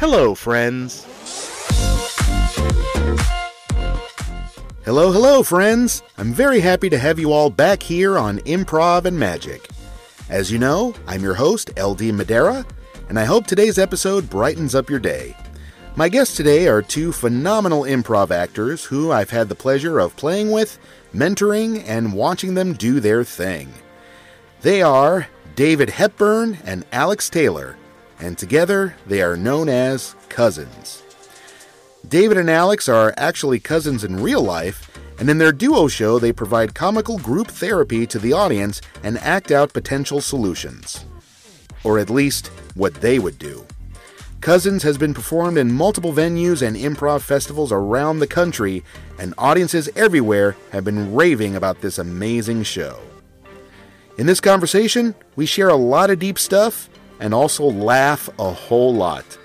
Hello, friends. Hello, hello, friends. I'm very happy to have you all back here on Improv and Magic. As you know, I'm your host, LD Madera, and I hope today's episode brightens up your day. My guests today are two phenomenal improv actors who I've had the pleasure of playing with, mentoring, and watching them do their thing. They are David Hepburn and Alex Taylor, and together they are known as Cuzzins. David and Alex are actually cousins in real life, and in their duo show, they provide comical group therapy to the audience and act out potential solutions. Or at least, what they would do. Cuzzins has been performed in multiple venues and improv festivals around the country, and audiences everywhere have been raving about this amazing show. In this conversation, we share a lot of deep stuff and also laugh a whole lot.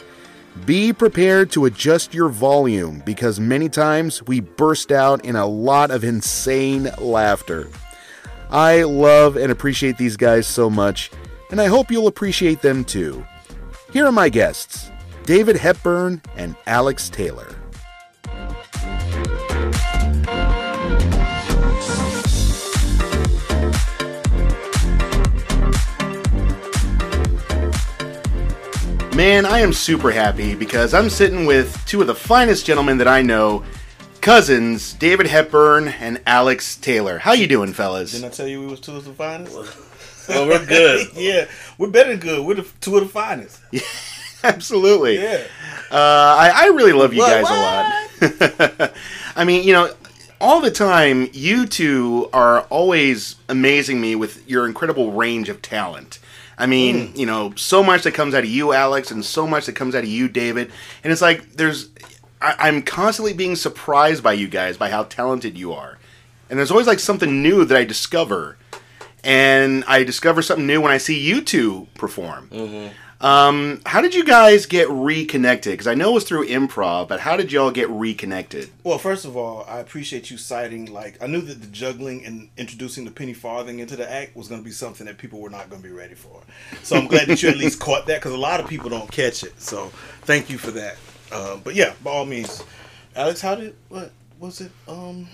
Be prepared to adjust your volume because many times we burst out in a lot of insane laughter. I love and appreciate these guys so much, and I hope you'll appreciate them too. Here are my guests David Hepburn and Alex Taylor. Man, I am super happy because I'm sitting with two of the finest gentlemen that I know, cousins David Hepburn and Alex Taylor. How you doing, fellas? Didn't I tell you we was two of the finest? Well, we're good. yeah, we're better than good. We're the two of the finest. Absolutely. Yeah. Uh, I, I really love you What, guys a lot. I mean, you know, all the time, you two are always amazing me with your incredible range of talent. I mean, Hmm. you know, so much that comes out of you, Alex, and so much that comes out of you, David. And it's like there's, I, I'm constantly being surprised by you guys, by how talented you are. And there's always like something new that I discover. And I discover something new when I see you two perform. Um, how did you guys get reconnected? Because I know it was through improv, but how did y'all get reconnected? Well, first of all, I appreciate you citing like I knew that the juggling and introducing the penny farthing into the act was going to be something that people were not going to be ready for. So I'm glad that you at least caught that because a lot of people don't catch it. So thank you for that. Um, but yeah, by all means, Alex, how did what was it? Um,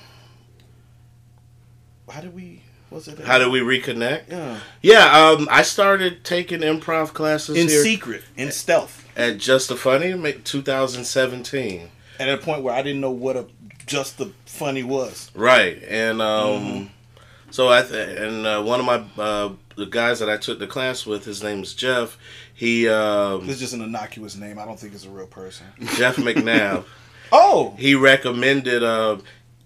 how did we? Was it? How did we reconnect? Yeah. Yeah, um, I started taking improv classes In secret, in stealth, at Just the Funny, 2017. and at a point where I didn't know what a just the funny was. Right, and um, Mm-hmm. so I th- and uh, one of my uh, the guys that I took the class with, his name is Jeff. He um, This is just an innocuous name. I don't think it's a real person. Jeff McNabb. Oh, he recommended uh,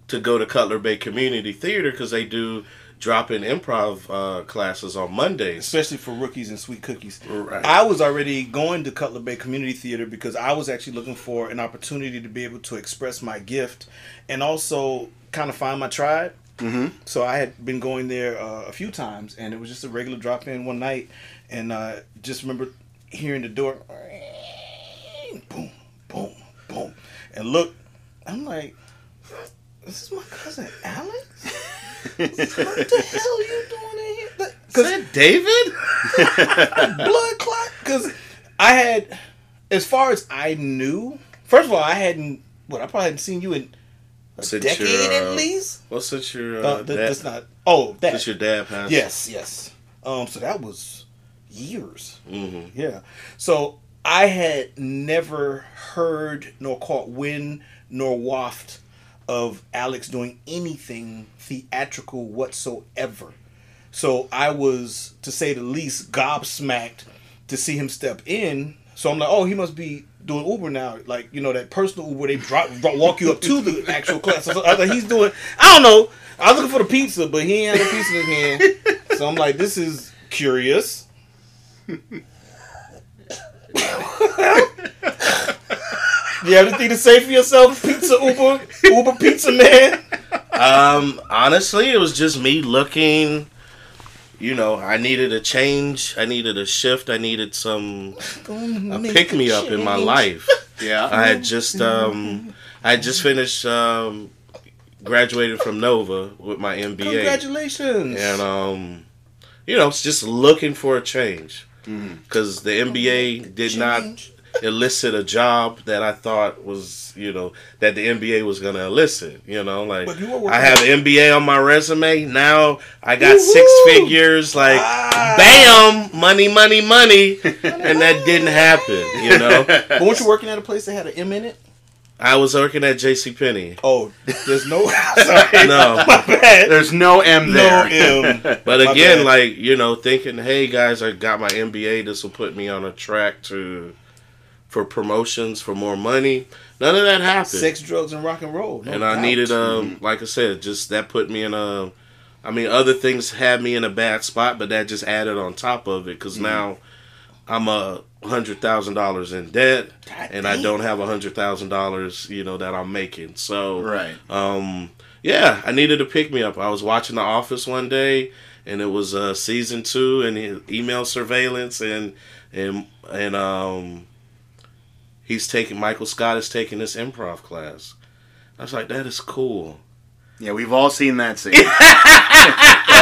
to go to Cutler Bay Community Theater because they do drop-in improv uh, classes on Mondays. especially for rookies and sweet cookies. Right. I was already going to Cutler Bay Community Theater because I was actually looking for an opportunity to be able to express my gift and also kind of find my tribe. Mm-hmm. So I had been going there uh, a few times, and it was just a regular drop in one night, and uh, just remember hearing the door, boom, boom, boom, and look, I'm like, this is my cousin Alex. what the hell are you doing in here? Is Because that David? blood clot because I had, as far as I knew, first of all, I hadn't. What I probably hadn't seen you in a Since decade your, at uh, least. Well, since your Uh, uh, th- dad, that's not. Oh, that. since your dad passed. Yes, yes. Um, so that was years. hmm Yeah. So I had never heard nor caught wind nor waft of Alex doing anything theatrical whatsoever. So I was, to say the least, gobsmacked to see him step in. So I'm like, oh, he must be doing Uber now, like you know that personal Uber. They drop, walk you up to the actual class. So I was like, he's doing. I don't know. I was looking for the pizza, but he ain't had a pizza in his hand. So I'm like, this is curious. You have anything to say for yourself, pizza Uber, Uber pizza man? Um, honestly, it was just me looking. You know, I needed a change. I needed a shift. I needed some a pick me up in my life. Yeah. I had just um, I had just finished um, graduated from Nova with my MBA, Congratulations. and um, you know, it's just looking for a change because the MBA did not Change. Elicit a job that I thought was, you know, that the MBA was going to elicit. You know, like But you were I have MBA on my resume. Now I got Woohoo! six figures. Like, Ah. bam, money, money, money, and that didn't happen. You know, But weren't you working at a place that had an M in it? I was working at J.C. Penney. Oh, there's no. Sorry, No, my bad. There's no M there. no there. M. But My again, bad. like you know, thinking, hey guys, I got my MBA. This will put me on a track to for promotions for more money. None of that happened, sex, drugs, and rock and roll. no and I needed um, like I said, just that put me in a. I mean, other things had me in a bad spot, but that just added on top of it because now I'm a hundred thousand dollars in debt, God and I don't have a hundred thousand dollars, you know, that I'm making. So Right. um, yeah, I needed to pick me up. I was watching The Office one day, and it was uh, season two, and email surveillance, and and and um, he's taking Michael Scott is taking this improv class. I was like, that is cool. Yeah, we've all seen that scene.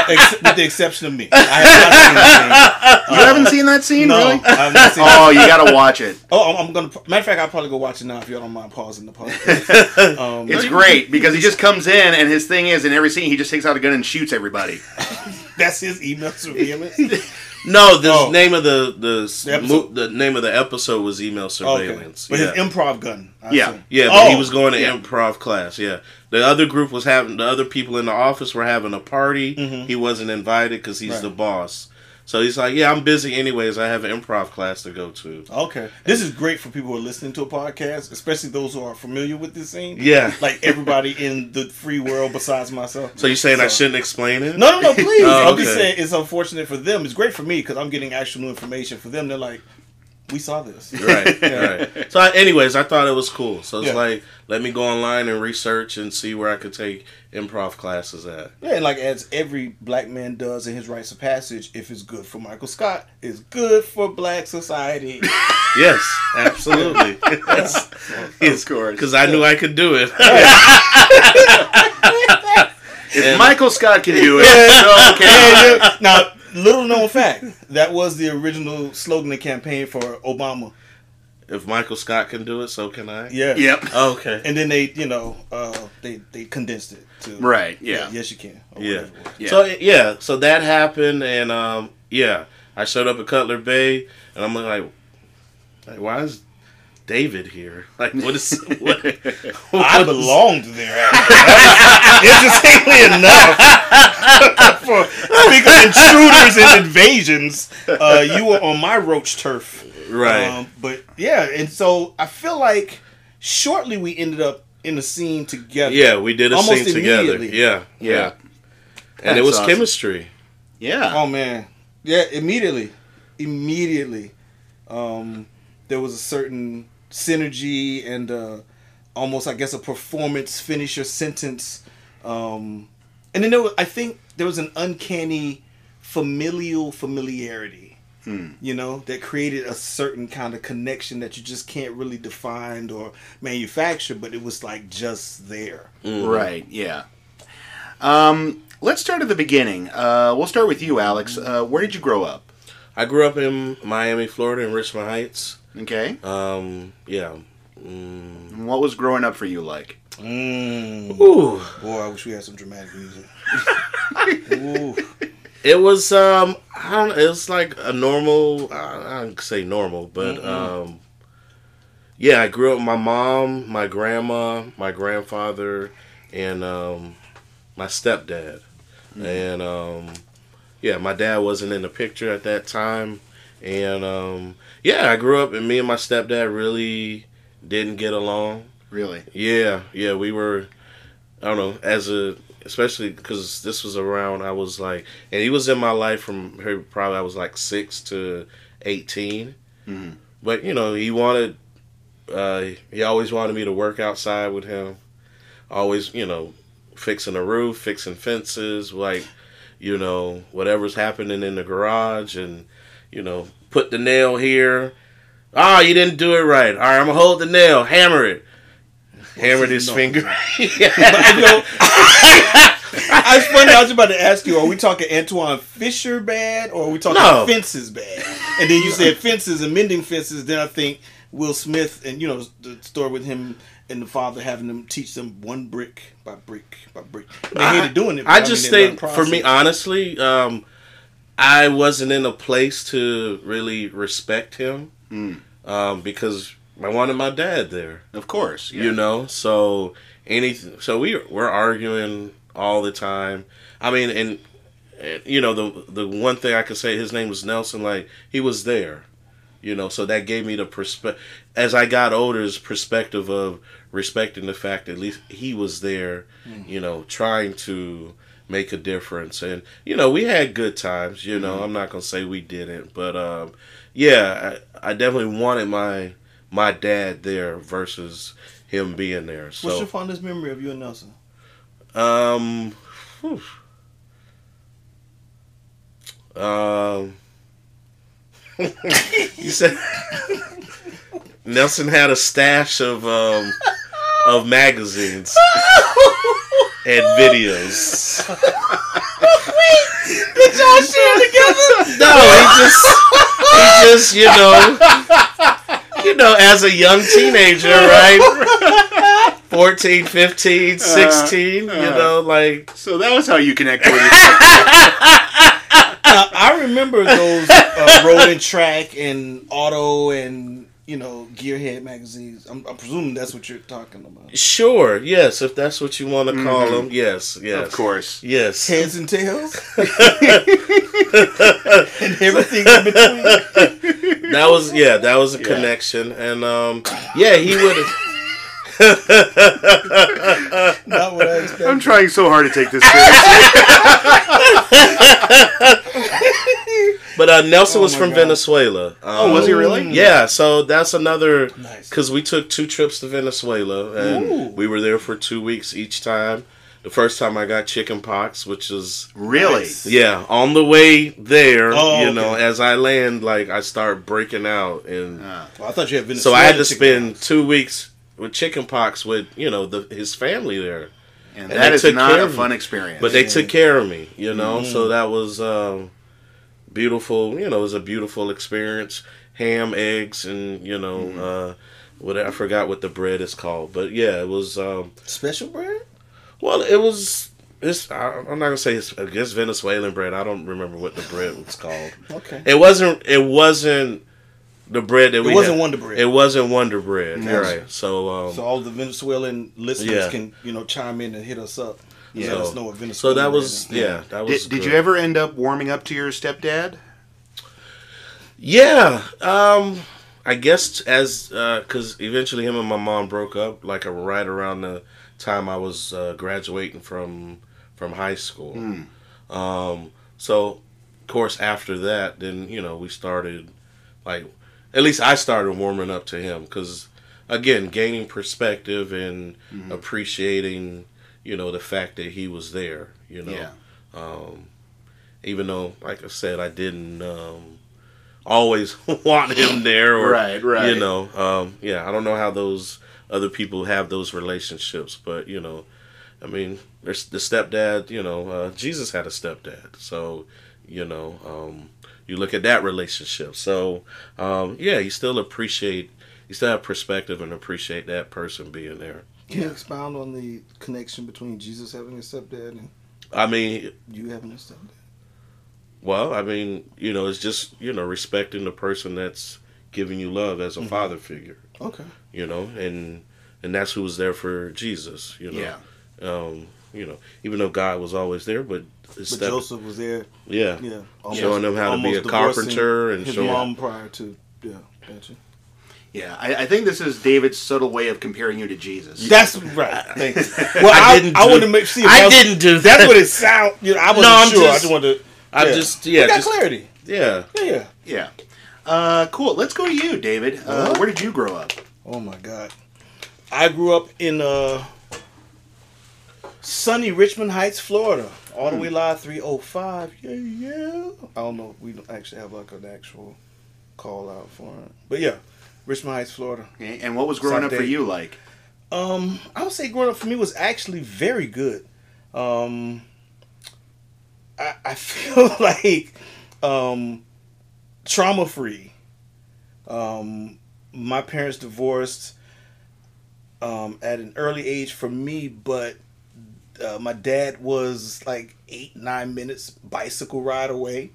Ex- with the exception of me. I have not seen the You haven't seen that scene, scene. No, really? I have not seen Oh, you gotta watch it. Oh, I'm, I'm gonna. Matter of fact, I'll probably go watch it now if y'all don't mind pausing the podcast. Um, It's great because he just comes in and his thing is in every scene he just takes out a gun and shoots everybody. that's his email surveillance. No, the Oh. name of the the The mo- the name of the episode was email Okay, surveillance. but yeah. his improv gun. I Yeah. assume. Yeah, but he Oh, was going to yeah. improv class. Yeah, the other group was having the other people in the office were having a party. Mhm. He wasn't invited because he's Right. the boss. So he's like, "Yeah, I'm busy anyways. I have an improv class to go to." Okay, this is great for people who are listening to a podcast, especially those who are familiar with this scene. Yeah. like everybody in the free world besides myself. So you're saying I shouldn't explain it? No, no, no, please. Oh, I'm just saying it's unfortunate for them. It's great for me because I'm getting actual new information. For them, they're like, we saw this. Right, Yeah. right. So, I, anyways, I thought it was cool. So it's Yeah. like, let me go online and research and see where I could take improv classes at. Yeah, and like as every black man does in his rites of passage, if it's good for Michael Scott, it's good for black society. Yes, absolutely. yes, Of course. because I knew I could do it. If And- Michael Scott can do it, so can I. Yeah, now, little known fact, that was the original slogan of campaign for Obama. if Michael Scott can do it, so can I. Yeah. Yep. Okay. And then they, you know, uh, they they condensed it to Right. Yeah. Yes, you can. Yeah. whatever it was. Yeah. So yeah, so that happened, and um, yeah, I showed up at Cutler Bay, and I'm like, like, why is David here? Like, what is what? I what is- belonged there. actually. Interestingly enough, for speaking of intruders and invasions, uh, you were on my roach turf. Right. Um, but yeah, and so I feel like shortly we ended up in a scene together. yeah, we did a Almost scene together. immediately. Yeah, Yeah. yeah, and it was awesome. chemistry. Yeah. Oh man. Yeah, immediately. Immediately. Um there was a certain synergy and uh almost I guess a performance finisher sentence. Um and then there was, I think there was an uncanny familial familiarity. You know, that created a certain kind of connection that you just can't really define or manufacture, but it was like just there. Right. Yeah. Um, let's start at the beginning. Uh, we'll start with you, Alex. Uh, where did you grow up? I grew up in Miami, Florida, in Richmond Heights. Okay. Um, yeah. Mm. What was growing up for you like? Mm. Ooh. Boy, I wish we had some dramatic music. Ooh. It was um I don't know, it was like a normal I I don't say normal, but Mm-mm. um yeah, I grew up with my mom, my grandma, my grandfather, and um my stepdad. And um yeah, my dad wasn't in the picture at that time. And um yeah, I grew up and me and my stepdad really didn't get along. Really? Yeah, yeah, we were. I don't know, as a especially because this was around I was like, and he was in my life from probably I was like six to 18 Mhm. But you know, he wanted. Uh, he always wanted me to work outside with him. Always, you know, fixing a roof, fixing fences, like, you know, whatever's happening in the garage, and you know, put the nail here. Ah, you didn't do it right. All right, I'm gonna hold the nail, hammer it. Hammered his No. finger. I was funny. I was about to ask you: Are we talking Antwone Fisher bad, or are we talking No. fences bad? And then you said fences and mending fences. Then I think Will Smith and you know the story with him and the father having them teach them one brick by brick by brick. They hated doing it. but I just learned think, for me, honestly, um, I wasn't in a place to really respect him Hmm. um, because I wanted my dad there. Of course. yeah. You know, so anything. So we we're arguing all the time. I mean, and, and you know the the one thing I could say, his name was Nelson. Like he was there. You know, so that gave me the perspective. As I got older, his perspective of respecting the fact that at least he was there. You know, trying to make a difference, and you know, we had good times. You know, I'm not gonna say we didn't, but um, yeah, I, I definitely wanted my my dad there versus him being there. What's your fondest memory of you and Nelson? um, whew. um, you said Nelson had a stash of um of magazines and videos. Wait, Did y'all share together? No, he just he just you know you know as a young teenager, right? 14, 15, 16, you know, like So that was how you connected with your I remember those uh, road and track and auto and you know gearhead magazines. I'm, I'm presuming that's what you're talking about. Sure, yes, if that's what you want to call them. Yes, yes. Of course. Yes. Heads and tails and everything in between. That was yeah, that was a connection and um yeah, he would have Not what I expected. I'm trying so hard to take this seriously. But uh Nelson Oh was from God. Venezuela. Um, oh, was he really? Yeah, so that's another Nice. because we took two trips to Venezuela and Ooh. we were there for two weeks each time. The first time I got chicken pox, which is Really? Nice. yeah, on the way there, Oh, you okay. know, as I land, like I start breaking out, and Ah. Well, I thought you had so I had to spend pox. two weeks with chicken pox with you know the his family there. And And that they not a of fun experience. But they Yeah. took care of me, you know. Mm-hmm. So that was um, beautiful. You know, it was a beautiful experience. Ham, eggs, and you know, Mm-hmm. uh, what I forgot what the bread is called, but yeah, it was. Um, special bread. well, it was. It's, I- I'm not gonna say it's, I guess Venezuelan bread. I don't remember what the bread was called. Okay. It wasn't. It wasn't the bread that we. It wasn't had. Wonder Bread. It wasn't Wonder Bread. Gotcha. Right. So. Um, so all the Venezuelan listeners Yeah. can you know chime in and hit us up. Yeah. Let so, us know what so that was is. yeah. That was. did, did you ever end up warming up to your stepdad? Yeah, um, I guess as because eventually him and my mom broke up, like uh, right around the time I was uh, graduating from from high school. Um, so, of course, after that, then you know we started like at least I started warming up to him because again, gaining perspective and appreciating you know the fact that he was there. You know, Yeah. um, even though, like I said, I didn't um, always want him there, or Right, right. You know, um, yeah, I don't know how those other people have those relationships, but you know, I mean, there's the stepdad. You know, uh, Jesus had a stepdad, so you know, um, you look at that relationship. So um, yeah, you still appreciate, you still have perspective and appreciate that person being there. Can you expound on the connection between Jesus having a stepdad and I mean, you having a stepdad? Well, I mean, you know, it's just you know respecting the person that's giving you love as a Mm-hmm. father figure. Okay. You know, and and that's who was there for Jesus. You know, Yeah. um, you know, even though God was always there, but But step, Joseph was there. yeah, Yeah. showing them how to be a carpenter and his showing. mom prior to yeah. Gotcha. Yeah, I, I think this is David's subtle way of comparing you to Jesus. That's right. Thank. Well, I I, didn't I, do- want to make see. if I was- didn't do That's what it sound. You know, I wasn't No, I'm sure. I just- just wanted. To, I yeah. just yeah, We got just clarity. yeah. Yeah, yeah. Yeah. Uh, cool. Let's go to you, David. Uh, What? where did you grow up? Oh my God. I grew up in uh, sunny Richmond Heights, Florida. All the way live 305. Yeah, yeah. I don't know. if We don't actually have like an actual call out for it. But yeah, Richmond Heights, Florida. Okay, And what was growing up for you like? Um, I would say growing up for me was actually very good. Um, I, I feel like um, trauma free. Um, my parents divorced um, at an early age for me, but uh, my dad was like eight, nine minutes bicycle ride away.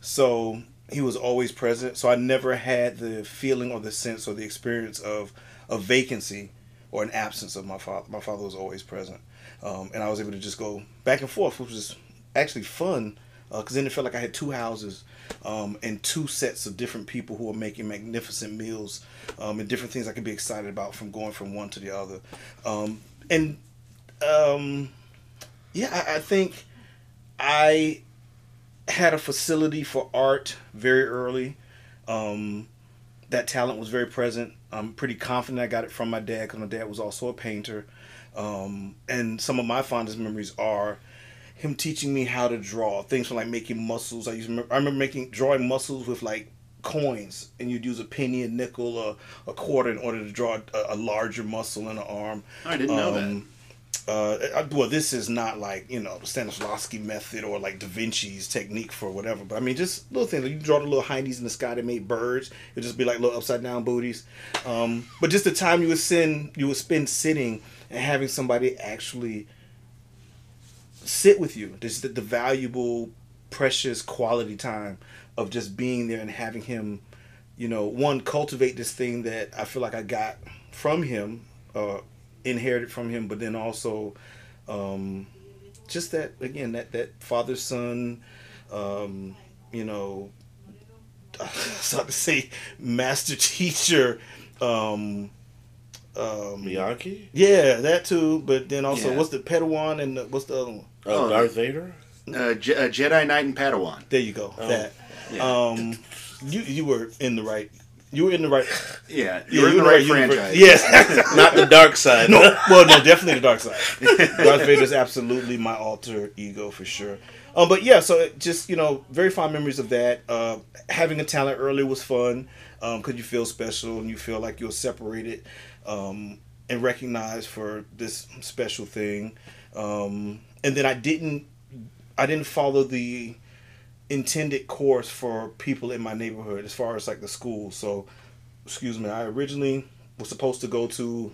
So he was always present. So I never had the feeling or the sense or the experience of a vacancy or an absence of my father. My father was always present. Um, and I was able to just go back and forth, which was actually fun because then it felt like I had two houses um, and two sets of different people who were making magnificent meals um, and different things I could be excited about from going from one to the other. Um, and um, yeah, I, I think I had a facility for art very early. Um, that talent was very present. I'm pretty confident I got it from my dad because my dad was also a painter. Um, and some of my fondest memories are him teaching me how to draw things from like making muscles. I used to remember, I remember making drawing muscles with like coins, and you'd use a penny, a nickel, a, a quarter in order to draw a, a larger muscle in an arm. I didn't know that. Uh, well, this is not like you know the Stanislavski method or like Da Vinci's technique for whatever. But I mean, just little things. Like you draw the little hindies in the sky that made birds. It'd just be like little upside down booties. Um, but just the time you would send, you would spend sitting and having somebody actually sit with you. Just the, the valuable, precious quality time of just being there and having him, you know, one cultivate this thing that I feel like I got from him, uh, inherited from him, but then also, um, just that again that that father son, um, you know, so to say, master teacher. Um, um, Miyagi? yeah, that too. But then also, Yeah. what's the Padawan and the, what's the other one? Uh, Oh. Darth Vader? Uh, Je- uh, Jedi Knight and Padawan. There you go. Oh. That. Yeah. Um, you you were in the right. You were in the right. Yeah, yeah, you're in you the were right universe. franchise. Yes. Not the dark side. no. Well, no, definitely the dark side. Darth Vader is absolutely my alter ego for sure. Um, but yeah, so it just you know, very fond memories of that. Uh, having a talent early was fun because you feel special and you feel like you're separated um, and recognized for this special thing. Um, and then I didn't, I didn't follow the intended course for people in my neighborhood as far as like the school. So, excuse me, I originally was supposed to go to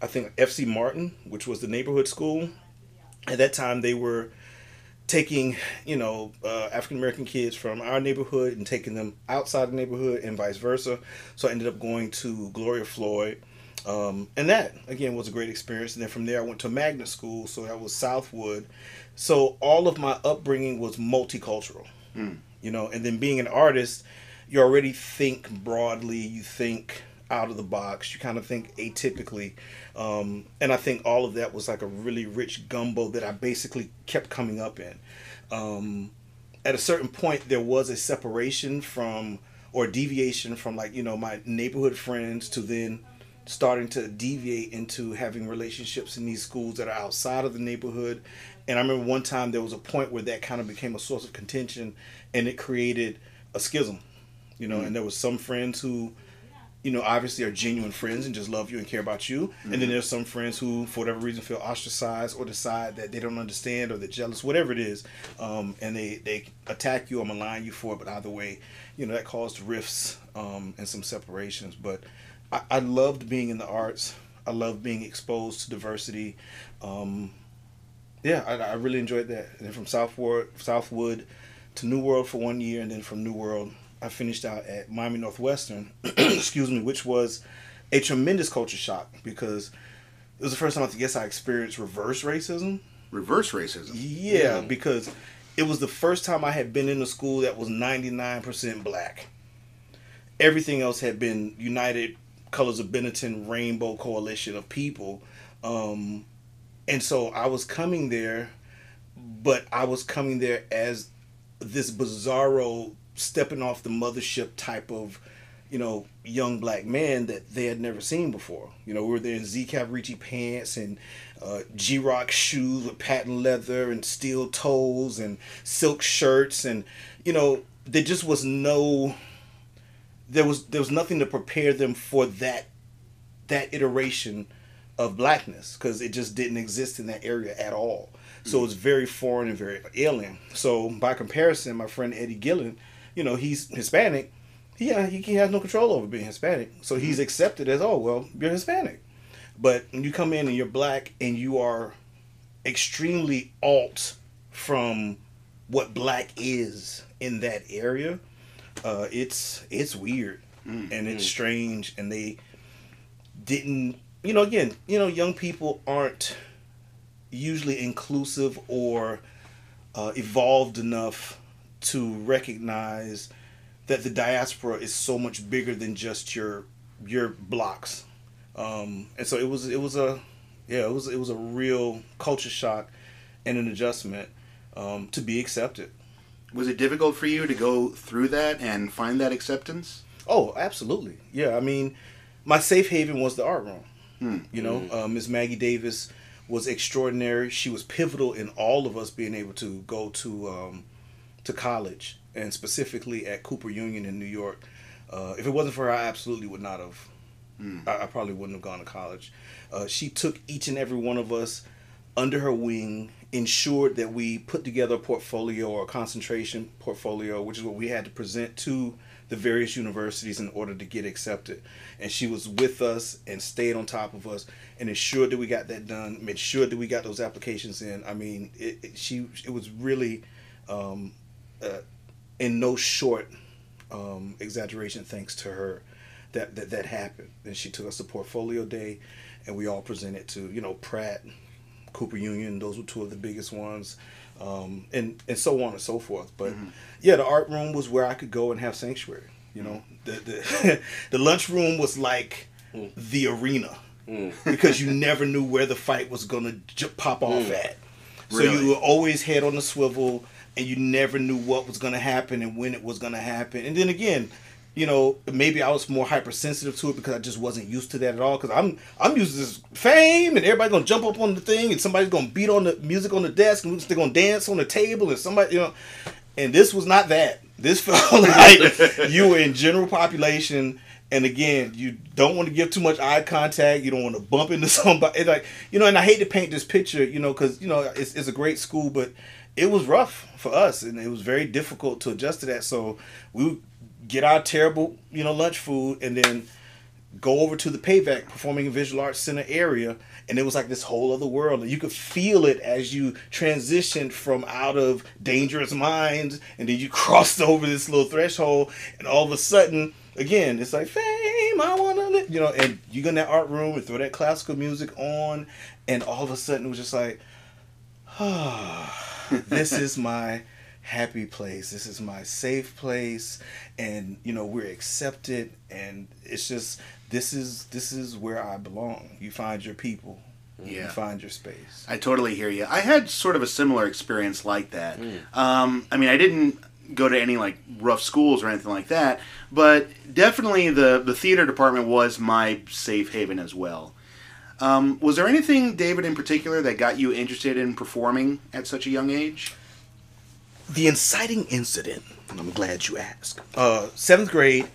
I think FC Martin, which was the neighborhood school. At that time, they were taking, you know, uh, African American kids from our neighborhood and taking them outside the neighborhood and vice versa. So I ended up going to Gloria Floyd. Um, and that, again, was a great experience. And then from there, I went to magnet school. So that was Southwood. So all of my upbringing was multicultural, you know, and then being an artist, you already think broadly, you think out of the box, you kind of think atypically. Um, and I think all of that was like a really rich gumbo that I basically kept coming up in. Um, at a certain point, there was a separation from or deviation from like, you know, my neighborhood friends to then starting to deviate into having relationships in these schools that are outside of the neighborhood. And I remember one time there was a point where that kind of became a source of contention and it created a schism. You know, and there was some friends who you know, obviously are genuine friends and just love you and care about you. And then there's some friends who, for whatever reason, feel ostracized or decide that they don't understand or they're jealous, whatever it is, um, and they they attack you or malign you for it. But either way, you know that caused rifts um, and some separations. But I, I loved being in the arts. I loved being exposed to diversity. Um, yeah, I, I really enjoyed that. And then from Southwood, Southwood to New World for one year, and then from New World, I finished out at Miami Northwestern, excuse me, which was a tremendous culture shock because it was the first time I guess I experienced reverse racism. Reverse racism. Yeah, because it was the first time I had been in a school that was 99% black. Everything else had been United Colors of Benetton Rainbow Coalition of people. Um, and so I was coming there, but I was coming there as this bizarro stepping off the mothership type of, you know, young black man that they had never seen before. You know, we were there in Z Cavaricci pants and uh, G Rock shoes with patent leather and steel toes and silk shirts and you know there just was no there was there was nothing to prepare them for that that iteration of blackness because it just didn't exist in that area at all. So mm. it's very foreign and very alien. So by comparison, my friend Eddie Gillen, you know, he's Hispanic. Yeah, he, he has no control over being Hispanic. So he's mm. accepted as, oh, well, you're Hispanic. But when you come in and you're black and you are extremely alt from what black is in that area, uh, it's it's weird. And it's strange. And they didn't you know again you know young people aren't usually inclusive or uh, evolved enough to recognize that the diaspora is so much bigger than just your your blocks. Um, and so it was it was a yeah it was it was a real culture shock and an adjustment um, to be accepted Was it difficult for you to go through that and find that acceptance? Oh, absolutely. Yeah, I mean, my safe haven was the art room. You know, uh, Miss Maggie Davis was extraordinary. She was pivotal in all of us being able to go to um, to college, and specifically at Cooper Union in New York. Uh, if it wasn't for her, I absolutely would not have. I, I probably wouldn't have gone to college. Uh, she took each and every one of us under her wing, ensured that we put together a portfolio or a concentration portfolio, which is what we had to present to the various universities in order to get accepted. And she was with us and stayed on top of us and ensured that we got that done, made sure that we got those applications in. I mean, it, it she it was really um, uh, in no short um, exaggeration thanks to her that, that that happened. And she took us to portfolio day and we all presented to, you know, Pratt, Cooper Union, those were two of the biggest ones. Um, and, and so on and so forth. But mm-hmm. yeah, the art room was where I could go and have sanctuary. You know, mm-hmm. the the, the lunch room was like mm. the arena mm. because you never knew where the fight was gonna j- pop off mm. at. So Really? you were always head on the swivel, and you never knew what was gonna happen and when it was gonna happen. And then again, you know, maybe I was more hypersensitive to it because I just wasn't used to that at all. Because I'm I'm used to this fame and everybody's gonna jump up on the thing and somebody's gonna beat on the music on the desk and they're gonna dance on the table and somebody you know, and this was not that. This felt like you were in general population. And again, you don't want to give too much eye contact. You don't want to bump into somebody. It's like you know, and I hate to paint this picture, you know, because you know it's, it's a great school, but it was rough for us, and it was very difficult to adjust to that. So we get our terrible, you know, lunch food, and then go over to the Payback Performing Visual Arts Center area, and it was like this whole other world, and you could feel it as you transitioned from out of Dangerous Minds, and then you crossed over this little threshold, and all of a sudden, again, it's like fame. I wanna, live, you know, and you go in that art room and throw that classical music on, and all of a sudden it was just like, oh, this is my happy place. This is my safe place, and you know we're accepted, and it's just this is this is where I belong. You find your people. Yeah. You find your space. I totally hear you. I had sort of a similar experience like that. Um, I mean, I didn't go to any like rough schools or anything like that, but definitely the the theater department was my safe haven as well. Um, was there anything, David, in particular, that got you interested in performing at such a young age? The inciting incident, and I'm glad you asked. Uh, seventh grade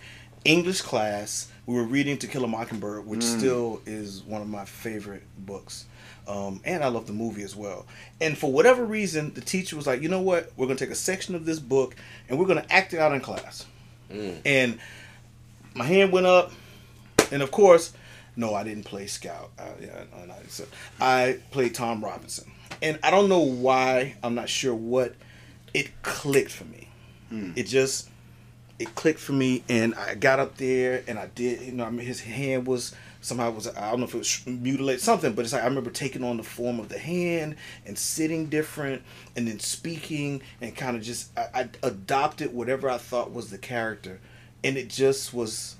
English class, we were reading To Kill a Mockingbird, which still is one of my favorite books. Um, and I love the movie as well. And for whatever reason, the teacher was like, you know what? We're going to take a section of this book and we're going to act it out in class. And my hand went up, and of course, no, I didn't play Scout. Uh, yeah, so I played Tom Robinson, and I don't know why. I'm not sure what. It clicked for me. It just it clicked for me, and I got up there and I did. You know, I mean, his hand was somehow was I don't know if it was mutilated something, but it's like I remember taking on the form of the hand and sitting different, and then speaking and kind of just I, I adopted whatever I thought was the character, and it just was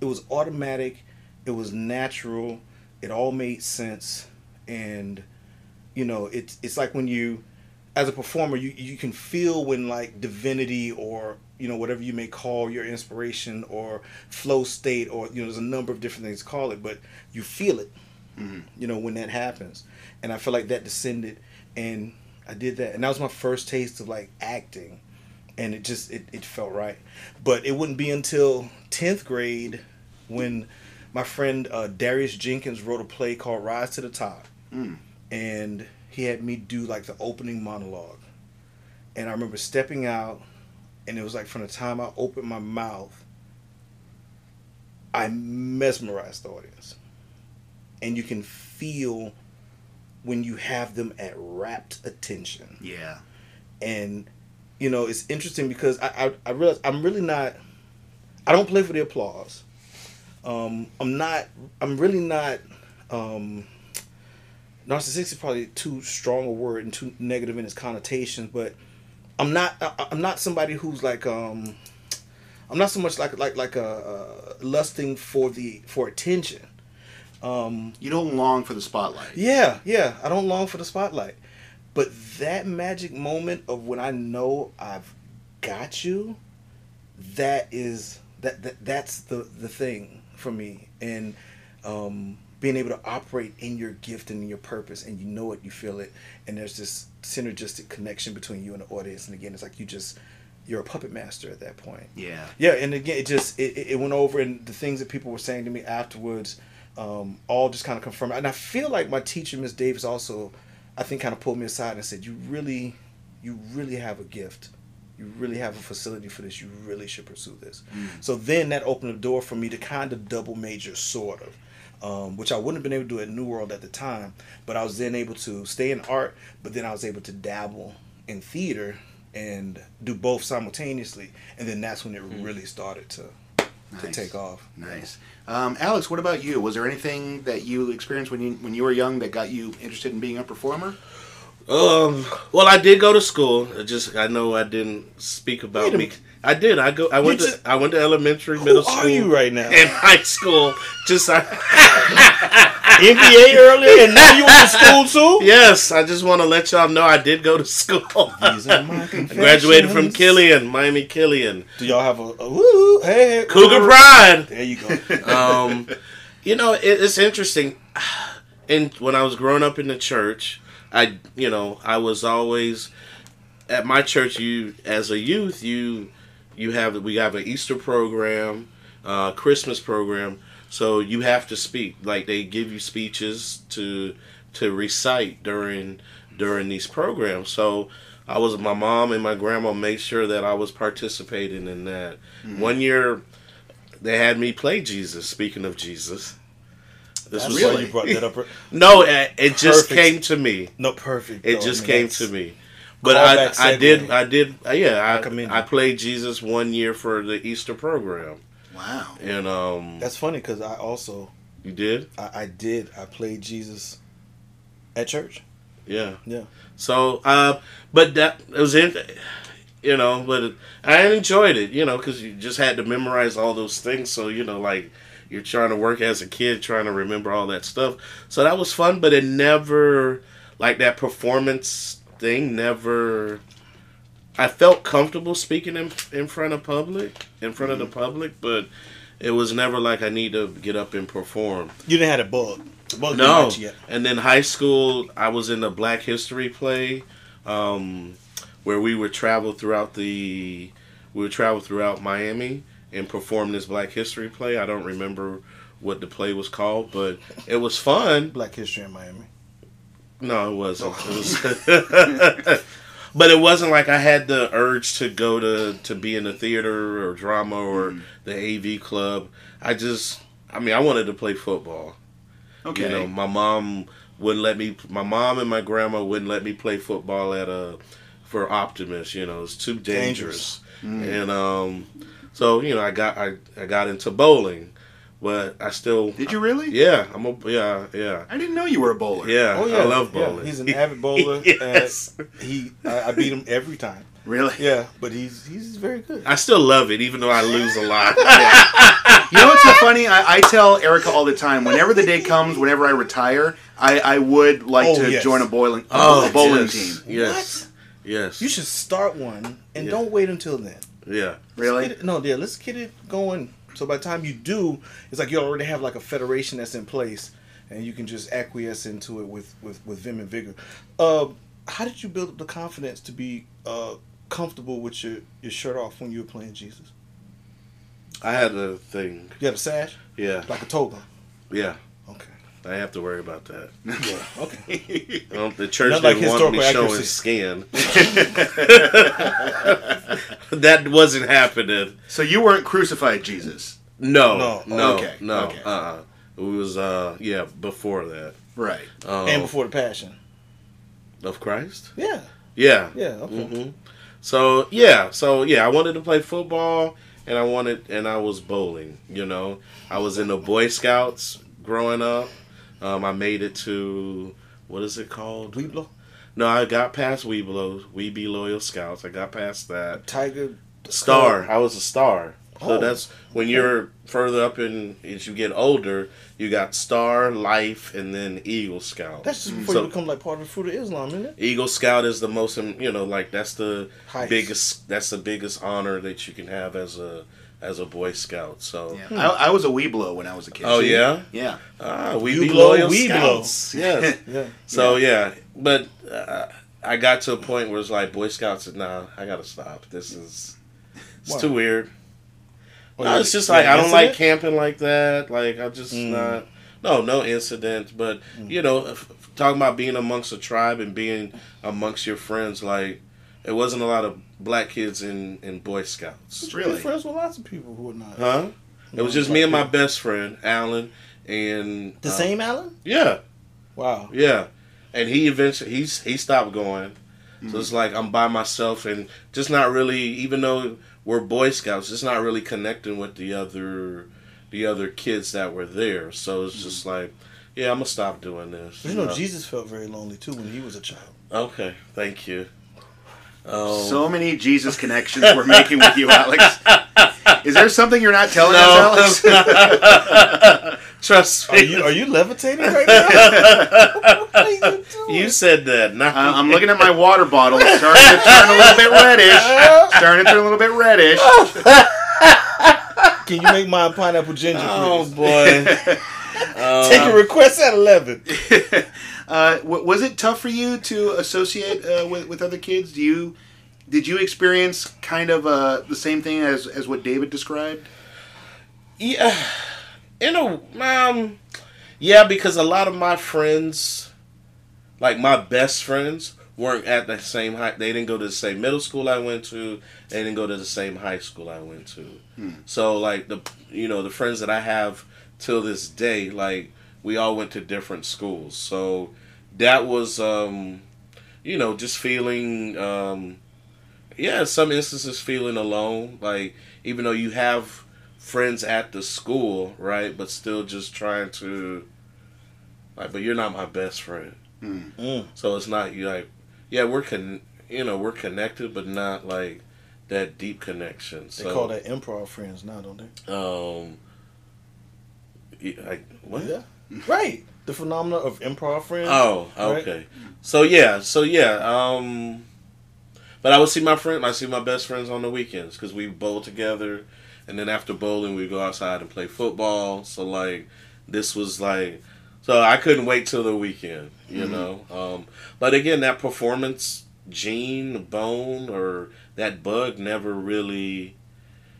it was automatic it was natural it all made sense and you know it's it's like when you as a performer you you can feel when like divinity or you know whatever you may call your inspiration or flow state or you know there's a number of different things to call it but you feel it you know when that happens. And i feel like that descended and i did that and that was my first taste of like acting and it just it, it felt right. But it wouldn't be until 10th grade when my friend uh, Darius Jenkins wrote a play called Rise to the Top, Mm. and he had me do like the opening monologue, and I remember stepping out, and it was like from the time I opened my mouth, I mesmerized the audience, and you can feel when you have them at rapt attention Yeah. and you know it's interesting because I I, I realize I'm really not I don't play for the applause. Um, I'm not. I'm really not. Um, narcissistic is probably too strong a word and too negative in its connotations, but I'm not. I, I'm not somebody who's like. Um, I'm not so much like like like a uh, lusting for the for attention. Um, You don't long for the spotlight. yeah, yeah. I don't long for the spotlight. But that magic moment of when I know I've got you, that is that, that that's the the thing for me. And um being able to operate in your gift and in your purpose and you know it, you feel it, and there's this synergistic connection between you and the audience. And again, it's like you just you're a puppet master at that point. Yeah. Yeah, and again, it just it, it went over, and the things that people were saying to me afterwards, um, all just kind of confirmed. And I feel like my teacher, Miss Davis, also, I think, kind of pulled me aside and said, "You really, you really have a gift. You really have a facility for this. You really should pursue this." So then that opened the door for me to kind of double major, sort of. Um, which I wouldn't have been able to do at New World at the time, but I was then able to stay in art, but then I was able to dabble in theater and do both simultaneously, and then that's when it really started to to take off. Nice. Um, Alex, what about you? Was there anything that you experienced when you when you were young that got you interested in being a performer? Um. Well, I did go to school. I just I know I didn't speak about me. I did. I go. I went just- to. I went to elementary, middle are school, you right now? and high school. Just I, MBA earlier, and now you went to school too. yes. I just want to let y'all know I did go to school. These are my I graduated from. Killian, Miami Killian, Do y'all have a, a woo? Hey, hey, Cougar woo. Pride. There you go. um, you know, it, it's interesting. And when I was growing up in the church, I, you know, I was always at my church. You, as a youth, you, you have we have an Easter program, uh, Christmas program. So you have to speak. Like they give you speeches to to recite during during these programs. So I was my mom and my grandma made sure that I was participating in that. One year they had me play Jesus. Speaking of Jesus, this That's was why you brought that up. no, it, it just came to me. No, perfect. It though. just I mean, came that's- to me. But I, I did. I did, uh, yeah, I. I played Jesus one year for the Easter program, Wow. and um, That's funny because I also you did, I, I did I played Jesus at church. yeah. Yeah. So, uh, but that it was in, you know, but I enjoyed it, you know, because you just had to memorize all those things. So you know, like you're trying to work as a kid, trying to remember all that stuff. So that was fun, but it never like that performance thing never. I felt comfortable speaking in in front of public, in front of the public, but it was never like I need to get up and perform. You didn't have a bug. The bug No. didn't bite you yet. And then high school, I was in a Black History play, um, where we would travel throughout the, we would travel throughout Miami and perform this Black History play. I don't remember what the play was called, but it was fun. Black History in Miami. No, it wasn't. It was, but it wasn't like I had the urge to go to to be in the theater or drama or the AV club. I just, I mean, I wanted to play football. Okay. You know, my mom wouldn't let me. My mom and my grandma wouldn't let me play football at a for Optimist. You know, it's too dangerous. And um, so you know, I got I, I got into bowling, but I still. Did you really? Yeah, I'm a yeah yeah I didn't know you were a bowler. yeah. Oh yeah, I love yeah. bowling. He's an avid bowler. yes. and he I, I beat him every time. Really? Yeah, but he's he's very good. I still love it, even though I lose a lot. You know what's so funny? I, I tell Erica all the time. Whenever the day comes, whenever I retire, I, I would like Oh, to yes. join a bowling a Oh, bowling yes. team. Yes. Yes. You should start one and Yeah. don't wait until then. Yeah. Really? It- no, yeah, let's get it going. So by the time you do, it's like you already have like a federation that's in place, and you can just acquiesce into it with with with vim and vigor. Uh, how did you build up the confidence to be uh, comfortable with your your shirt off when you were playing Jesus? I had a thing. You had a sash, Yeah, like a toga. yeah. Okay. I have to worry about that. Yeah. Okay. I don't- the church Not like didn't want me historical showing accuracy. skin. that wasn't happening. So you weren't crucified, Jesus. No, No. no, Okay, no. okay. Uh-uh. It was uh, yeah, before that. Right. Um, and before the passion. of Christ. Yeah. Yeah. Yeah. Okay. hmm So yeah, so yeah, I wanted to play football, and I wanted, and I was bowling. You know, I was in the Boy Scouts growing up. Um, I made it to what is it called? Webelo, No, I got past Webelo, We Be Loyal Scouts. I got past that. Tiger, Star. I was a star. So Oh, that's when you're further up in as you get older, you got Star, Life, and then Eagle Scout. That's just before So- you become like part of the fruit of Islam, isn't it? Eagle Scout is the most, you know, like that's the Highest. biggest. That's the biggest honor that you can have as a as a Boy Scout. So, Yeah. I, I was a Webelo when I was a kid. oh yeah, Yeah. ah, we You be blow, loyal we blow. Scouts. Yes. Yeah. so yeah, but uh, I got to a point where it's like Boy Scouts said, "Nah, I gotta stop. This is it's Why? too weird." No, it's just like I don't like camping like that. Like I just Mm. not. No, no incident. but you know, if, if talking about being amongst a tribe and being amongst your friends, like it wasn't a lot of black kids in in Boy Scouts, You're Really? friends with lots of people who are not. huh? It was just me and my best friend Alan, and The um, same Alan? Yeah, Wow. yeah, and he eventually he's he stopped going. So it's like I'm by myself and just not really, even though we're Boy Scouts, just not really connecting with the other, the other kids that were there. So it's just like, yeah, I'm gonna stop doing this. You know, Uh, Jesus felt very lonely too when he was a child. Okay, thank you. Um, So many Jesus connections we're making with you, Alex. Is there something you're not telling no, us, Alex? trust Are me. you are you levitating right now? what are you doing? You said that. Not Uh, I'm looking at my water bottle. It's starting to turn a little bit reddish. Starting to turn a little bit reddish. Can you make my pineapple ginger, Oh please? boy. Uh, Take a request at eleven. Uh, w- was it tough for you to associate uh, with, with other kids? Do you did you experience kind of uh, the same thing as, as what David described? Yeah, in a um, yeah, because a lot of my friends, like my best friends, weren't at the same high. They didn't go to the same middle school I went to. They didn't go to the same high school I went to. So like the you know the friends that I have till this day, like we all went to different schools. So that was um, you know just feeling um, yeah, in some instances feeling alone. Like even though you have friends at the school, right? But still just trying to like but you're not my best friend. Mm. So it's not you like yeah, we're con you know, we're connected but not like that deep connection. They So call that improv friends now, don't they? um yeah, like what? Yeah. Right. The phenomena of improv friends. Oh, Right. okay. So yeah, so yeah, um but I would see my friend, I see my best friends on the weekends because we bowl together, and then after bowling we go outside and play football. So like, this was like, so I couldn't wait till the weekend, you know. Um, but again, that performance gene, bone, or that bug never really,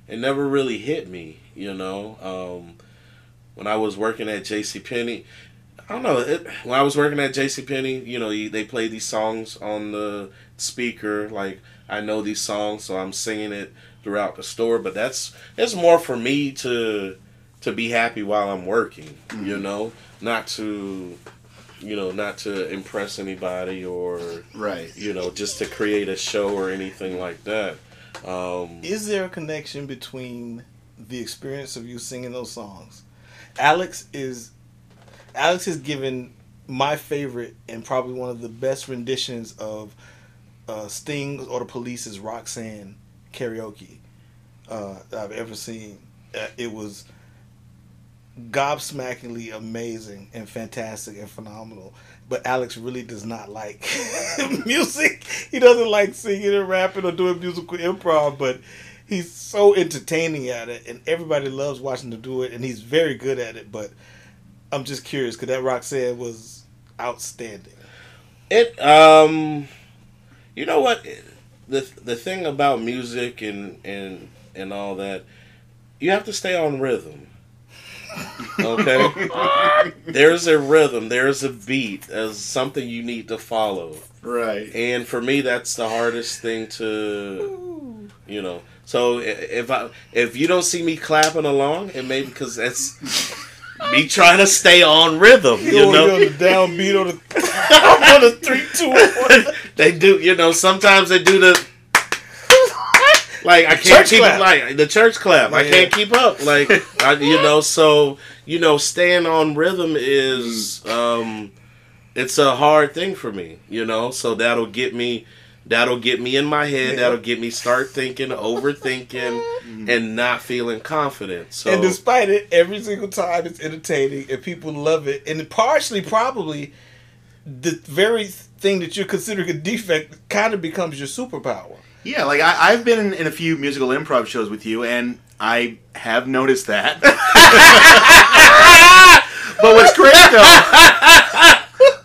it never really hit me, you know. Um, when I was working at J.C. Penney, I don't know. It, when I was working at J.C. Penney, you know, they play these songs on the speaker. Like I know these songs, so I'm singing it throughout the store. But that's it's more for me to to be happy while I'm working. You know, not to you know not to impress anybody or Right. you know just to create a show or anything like that. Um, Is there a connection between the experience of you singing those songs? Alex is Alex has given my favorite and probably one of the best renditions of uh, Sting or the Police's Roxanne karaoke uh, I've ever seen. Uh, it was gobsmackingly amazing and fantastic and phenomenal. But Alex really does not like music. He doesn't like singing and rapping or doing musical improv, but he's so entertaining at it, and everybody loves watching him do it, and he's very good at it. But I'm just curious because that Roxanne was outstanding. It um you know what the the thing about music and and and all that you have to stay on rhythm. Okay, there's a rhythm, there's a beat, there's something you need to follow, Right. and for me, that's the hardest thing to, you know. So if I if you don't see me clapping along, it may because that's me trying to stay on rhythm. You You know, on the downbeat on the on the three, two, one. they do. You know, sometimes they do the. Like I can't Church keep clap. like the church clap. I can't keep up. Like I, you know, so you know, staying on rhythm is um, it's a hard thing for me. You know, so that'll get me, that'll get me in my head. Yeah. That'll get me start thinking, overthinking, mm-hmm. and not feeling confident. So And despite it, every single time it's entertaining and people love it. And partially, probably, the very thing that you're considering a defect kind of becomes your superpower. Yeah, like I, I've been in, in a few musical improv shows with you, and I have noticed that. but what's great though,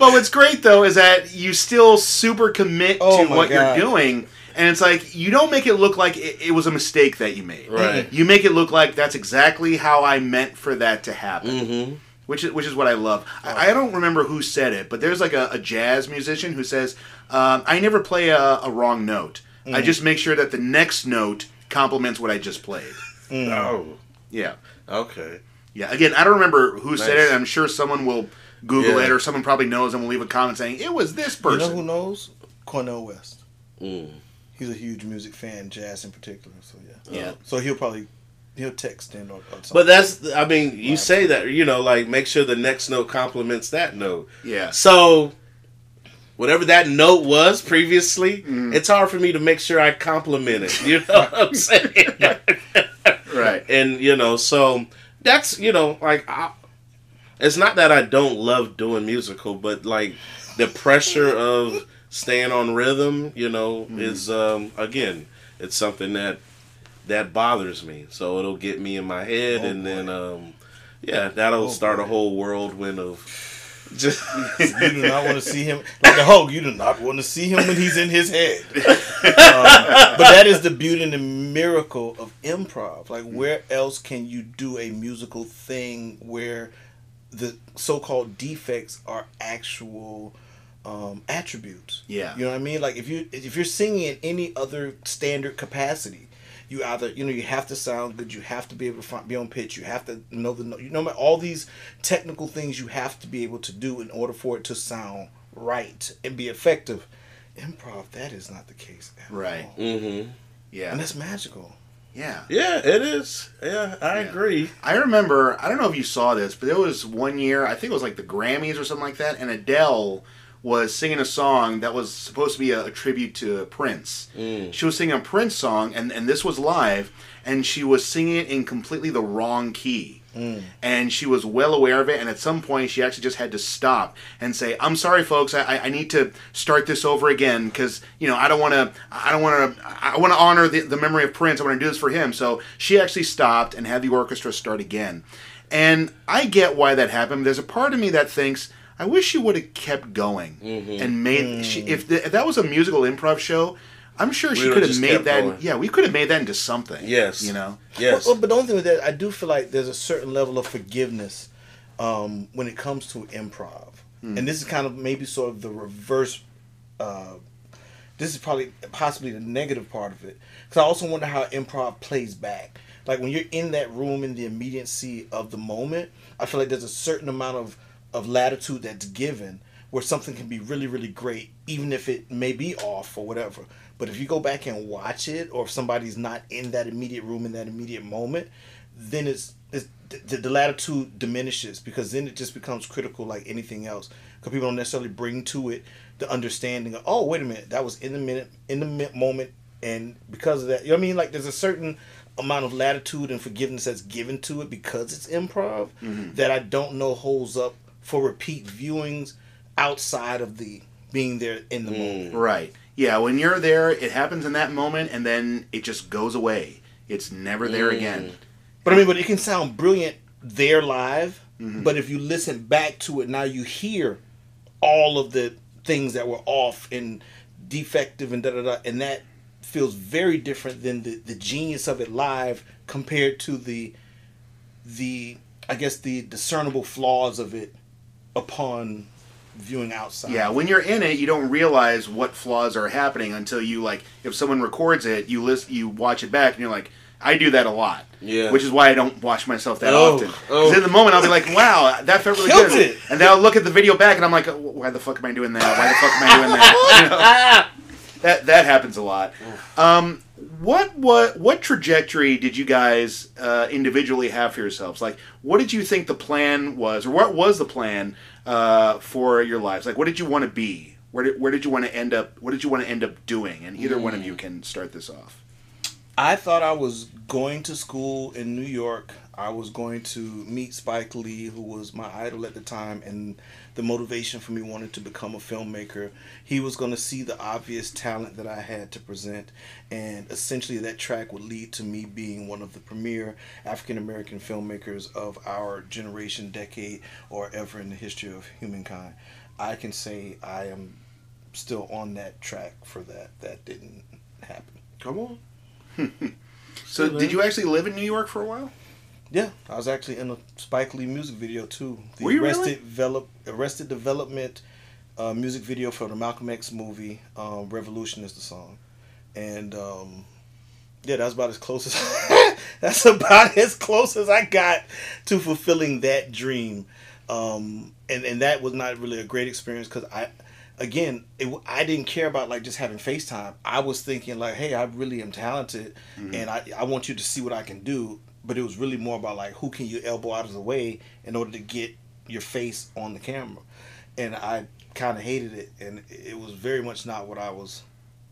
but what's great though is that you still super commit Oh to what God. you're doing, and it's like you don't make it look like it, it was a mistake that you made. Right. You make it look like that's exactly how I meant for that to happen. Mhm. Which is, which is what I love. I, I don't remember who said it, but there's like a, a jazz musician who says, um, "I never play a, a wrong note. I just make sure that the next note complements what I just played." Oh, Yeah, okay. yeah. Again, I don't remember who said it. I'm sure someone will Google Yeah. it, or someone probably knows and will leave a comment saying it was this You know person. who knows? Cornel West. Mm. He's a huge music fan, jazz in particular. So yeah. Yeah. So he'll probably he'll text in or, or something. But that's, I mean, you say that, you know, like make sure the next note complements that note. yeah, So, whatever that note was previously, Mm. it's hard for me to make sure I compliment it. You know what I'm saying? right. and, you know, so that's, you know, like, I, it's not that I don't love doing musical, but like the pressure of staying on rhythm, you know, Mm. is, um, again, it's something that that bothers me. So it'll get me in my head, Oh, and then, um, yeah, that'll Oh, start a boy. whole whirlwind of just. you do not want to see him like the Hulk. You do not want to see him when he's in his head. Um, but that is the beauty and the miracle of improv. Like, where else can you do a musical thing where the so-called defects are actual um, attributes? Yeah. you know what I mean. Like, if you if you're singing in any other standard capacity. You either you know you have to sound good, you have to be able to find, be on pitch, you have to know the you know all these technical things you have to be able to do in order for it to sound right and be effective. Improv, that is not the case at Right. all. hmm Yeah, and that's magical. Yeah. Yeah, it is. Yeah, I Yeah. agree. I remember, I don't know if you saw this, but it was one year, I think it was like the Grammys or something like that, and Adele was singing a song that was supposed to be a, a tribute to Prince. Mm. She was singing a Prince song, and, and this was live, and she was singing it in completely the wrong key. And she was well aware of it, and at some point, she actually just had to stop and say, "I'm sorry, folks. I, I- I need to start this over again because you know I don't want to. I don't want to. I want to honor the, the memory of Prince. I want to do this for him." So she actually stopped and had the orchestra start again. And I get why that happened. There's a part of me that thinks, I wish she would have kept going and made. She, if, the, if that was a musical improv show, I'm sure she could have made that. going. Yeah, we could have made that into something. Yes. you know. Yes. Well, but the only thing with that, I do feel like there's a certain level of forgiveness um, when it comes to improv, and this is kind of maybe sort of the reverse. Uh, this is probably possibly the negative part of it because I also wonder how improv plays back. Like when you're in that room in the immediacy of the moment, I feel like there's a certain amount of of latitude that's given where something can be really really great even if it may be off or whatever. But if you go back and watch it, or if somebody's not in that immediate room in that immediate moment, then it's, it's the, the latitude diminishes because then it just becomes critical like anything else. Because people don't necessarily bring to it the understanding of, oh, wait a minute, that was in the minute, in the moment, and because of that, you know what I mean? Like there's a certain amount of latitude and forgiveness that's given to it because it's improv mm-hmm. that I don't know holds up for repeat viewings outside of the being there in the mm. moment. Right. Yeah, when you're there, it happens in that moment, and then it just goes away. It's never there mm. again. But I mean, but it can sound brilliant there live. Mm-hmm. But if you listen back to it now, you hear all of the things that were off and defective and da da da, and that feels very different than the, the genius of it live compared to the the I guess the discernible flaws of it upon viewing outside. Yeah, when you're in it, you don't realize what flaws are happening until you like. If someone records it, you list, you watch it back, and you're like, I do that a lot. Yeah. Which is why I don't watch myself that Oh, often. oh. Because in the moment, I'll be like, Wow, that felt really Killed good. it. And then I'll look at the video back, and I'm like, Why the fuck am I doing that? Why the fuck am I doing that? You know? that that happens a lot. Um, what what what trajectory did you guys uh, individually have for yourselves? Like, what did you think the plan was, or what was the plan uh, for your lives? Like, what did you want to be? Where did where did you want to end up? What did you want to end up doing? And either one of you can start this off. I thought I was going to school in New York. I was going to meet Spike Lee, who was my idol at the time, and the motivation for me wanting to become a filmmaker. He was going to see the obvious talent that I had to present, and essentially that track would lead to me being one of the premier African American filmmakers of our generation, decade, or ever in the history of humankind. I can say I am still on that track for that. That didn't happen. Come on. So, did you actually live in New York for a while? Yeah, I was actually in a Spike Lee music video too. The Were you Arrested really? Develop Arrested Development uh, music video for the Malcolm X movie. Um, Revolution is the song, and um, yeah, that's about as close as that's about as close as I got to fulfilling that dream. Um, and and that was not really a great experience because I. Again, it, I didn't care about like just having FaceTime. I was thinking like, "Hey, I really am talented, and I, I want you to see what I can do." But it was really more about like, who can you elbow out of the way in order to get your face on the camera, and I kind of hated it, and it was very much not what I was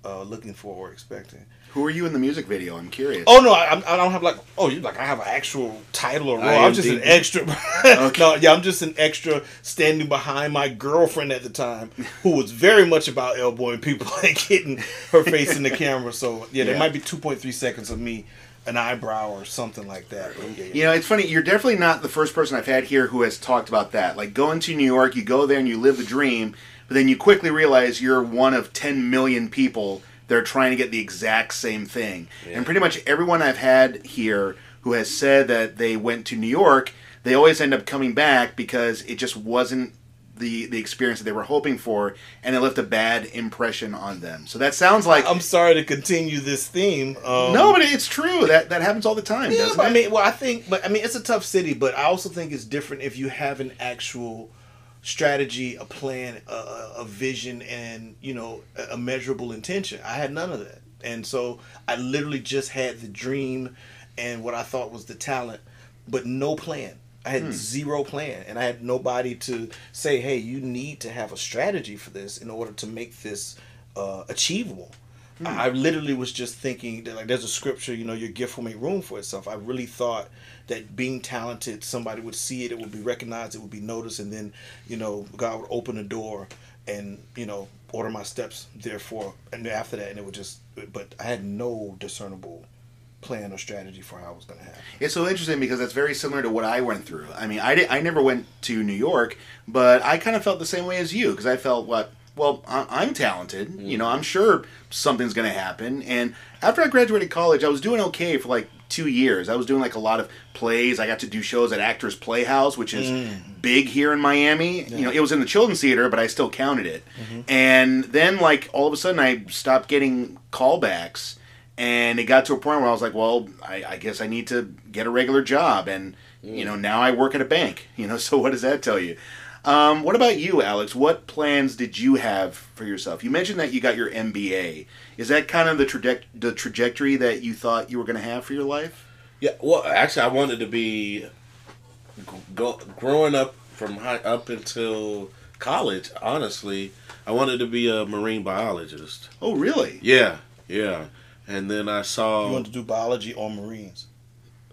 uh, looking for or expecting. Who are you in the music video? I'm curious. Oh no, I, I'm- don't have like oh you like I have an actual title or role. I'm just an extra. no, yeah, I'm just an extra standing behind my girlfriend at the time, who was very much about elbowing people and getting her face in the camera. So yeah, there might be 2.3 seconds of me, an eyebrow or something like that. But, yeah, yeah. You know, it's funny. You're definitely not the first person I've had here who has talked about that. Like going to New York, you go there and you live the dream, but then you quickly realize you're one of 10 million people that are trying to get the exact same thing. And pretty much everyone I've had here who has said that they went to New York, they always end up coming back because it just wasn't the the experience that they were hoping for, and it left a bad impression on them. So that sounds like I'm sorry to continue this theme. Um, no, but it's true. That that happens all the time. Yeah, doesn't but I mean, well, I think, but I mean, it's a tough city, but I also think it's different if you have an actual strategy, a plan, a, a- a vision, and you know, a, a measurable intention. I had none of that, and so I literally just had the dream and what I thought was the talent, but no plan. I had zero plan, and I had nobody to say, "Hey, you need to have a strategy for this in order to make this uh, achievable." I I literally was just thinking that like there's a scripture, you know, your gift will make room for itself. I really thought that being talented, somebody would see it, it would be recognized, it would be noticed, and then, you know, God would open the door and, you know, order my steps therefore and after that and it would just but I had no discernible plan or strategy for how it was gonna happen. It's so interesting because that's very similar to what I went through. I mean, I, did, I never went to New York, but I kind of felt the same way as you because I felt what well I, I'm talented. You know, I'm sure something's going to happen. And after I graduated college, I was doing okay for like two years. I was doing like a lot of plays. I got to do shows at Actors Playhouse, which is mm. big here in Miami. You know, it was in the children's theater, but I still counted it. Mm-hmm. And then like all of a sudden, I stopped getting callbacks and it got to a point where I was like, well, I, I guess I need to get a regular job, and you know now I work at a bank. You know, so what does that tell you? Um, what about you, Alex? What plans did you have for yourself? You mentioned that you got your MBA. Is that kind of the, traje- the trajectory that you thought you were going to have for your life? Yeah, well, actually, I wanted to be go, growing up from high up until college. Honestly, I wanted to be a marine biologist. Oh, really? Yeah, yeah, and then I saw. You saw. want to do biology or Marines.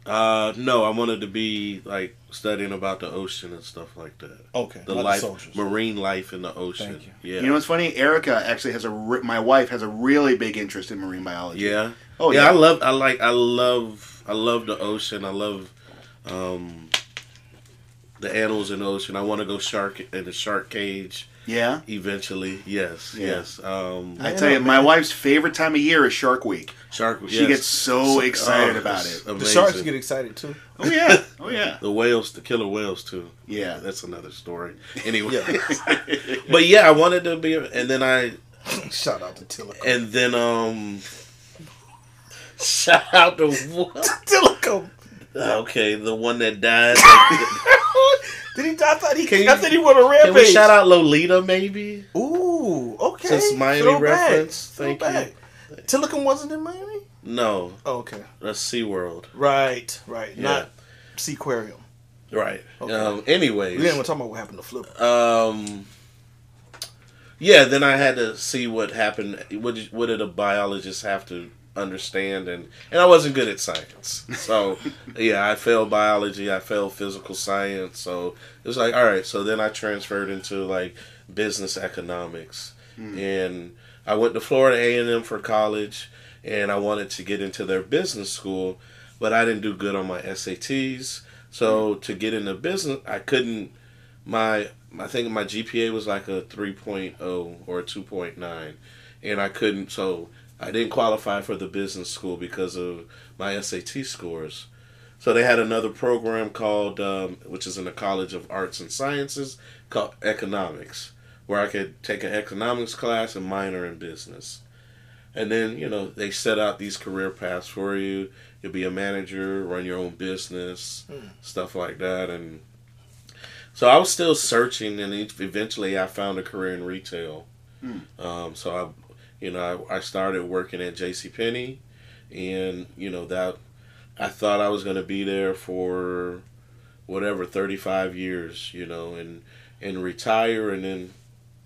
Uh, no, I wanted to be like studying about the ocean and stuff like that. Okay. The life, soldiers. marine life in the ocean. Thank you. Yeah, You know what's funny? Erica actually has a. Re- my wife has a really big interest in marine biology. Yeah. Oh, yeah, yeah. I love I like I love I love the ocean. I love um the animals in the ocean. I want to go shark in the shark cage Yeah. eventually. Yes, Yeah. yes. Um, I Man, tell you, oh, my wife's favorite time of year is Shark Week. shark. Week. She yes. gets so excited oh, about it's it. The sharks get excited too. Oh yeah. Oh yeah. the whales, the killer whales too. Yeah. that's another story. Anyway, Yeah. but yeah, I wanted to be, and then I, Shout out to Tilikum. and then um, shout out to what? Tilikum. Okay, the one that died. Did he? I thought he. Can you- I thought he went a Can we shout out Lolita maybe? Ooh, okay. Since Miami Throwback. reference, thank you. Throwback. Tilikum wasn't in Miami. No, Oh, okay. that's SeaWorld. Right, right. Yeah. Not Seaquarium. Right. Okay. Um, We anyways, didn't want to talk about what happened to Flip. um, yeah. Then I had to see what happened. What did, what did a biologist have to understand? And and I wasn't good at science, so yeah, I failed biology. I failed physical science. So it was like, all right. So then I transferred into like business economics, hmm. and I went to Florida A and M for college, and I wanted to get into their business school, but I didn't do good on my SATs. So hmm. to get into business, I couldn't. My I think my GPA was like a 3.0 or a 2.9, and I couldn't. So I didn't qualify for the business school because of my SAT scores. So they had another program called, um, which is in the College of Arts and Sciences, called economics, where I could take an economics class and minor in business. And then, you know, they set out these career paths for you. You'll be a manager, run your own business, stuff like that. And so I was still searching, and eventually I found a career in retail. Um, so I, you know, I, I started working at J.C. Penney, and you know that I thought I was going to be there for whatever 35 years, you know, and and retire and then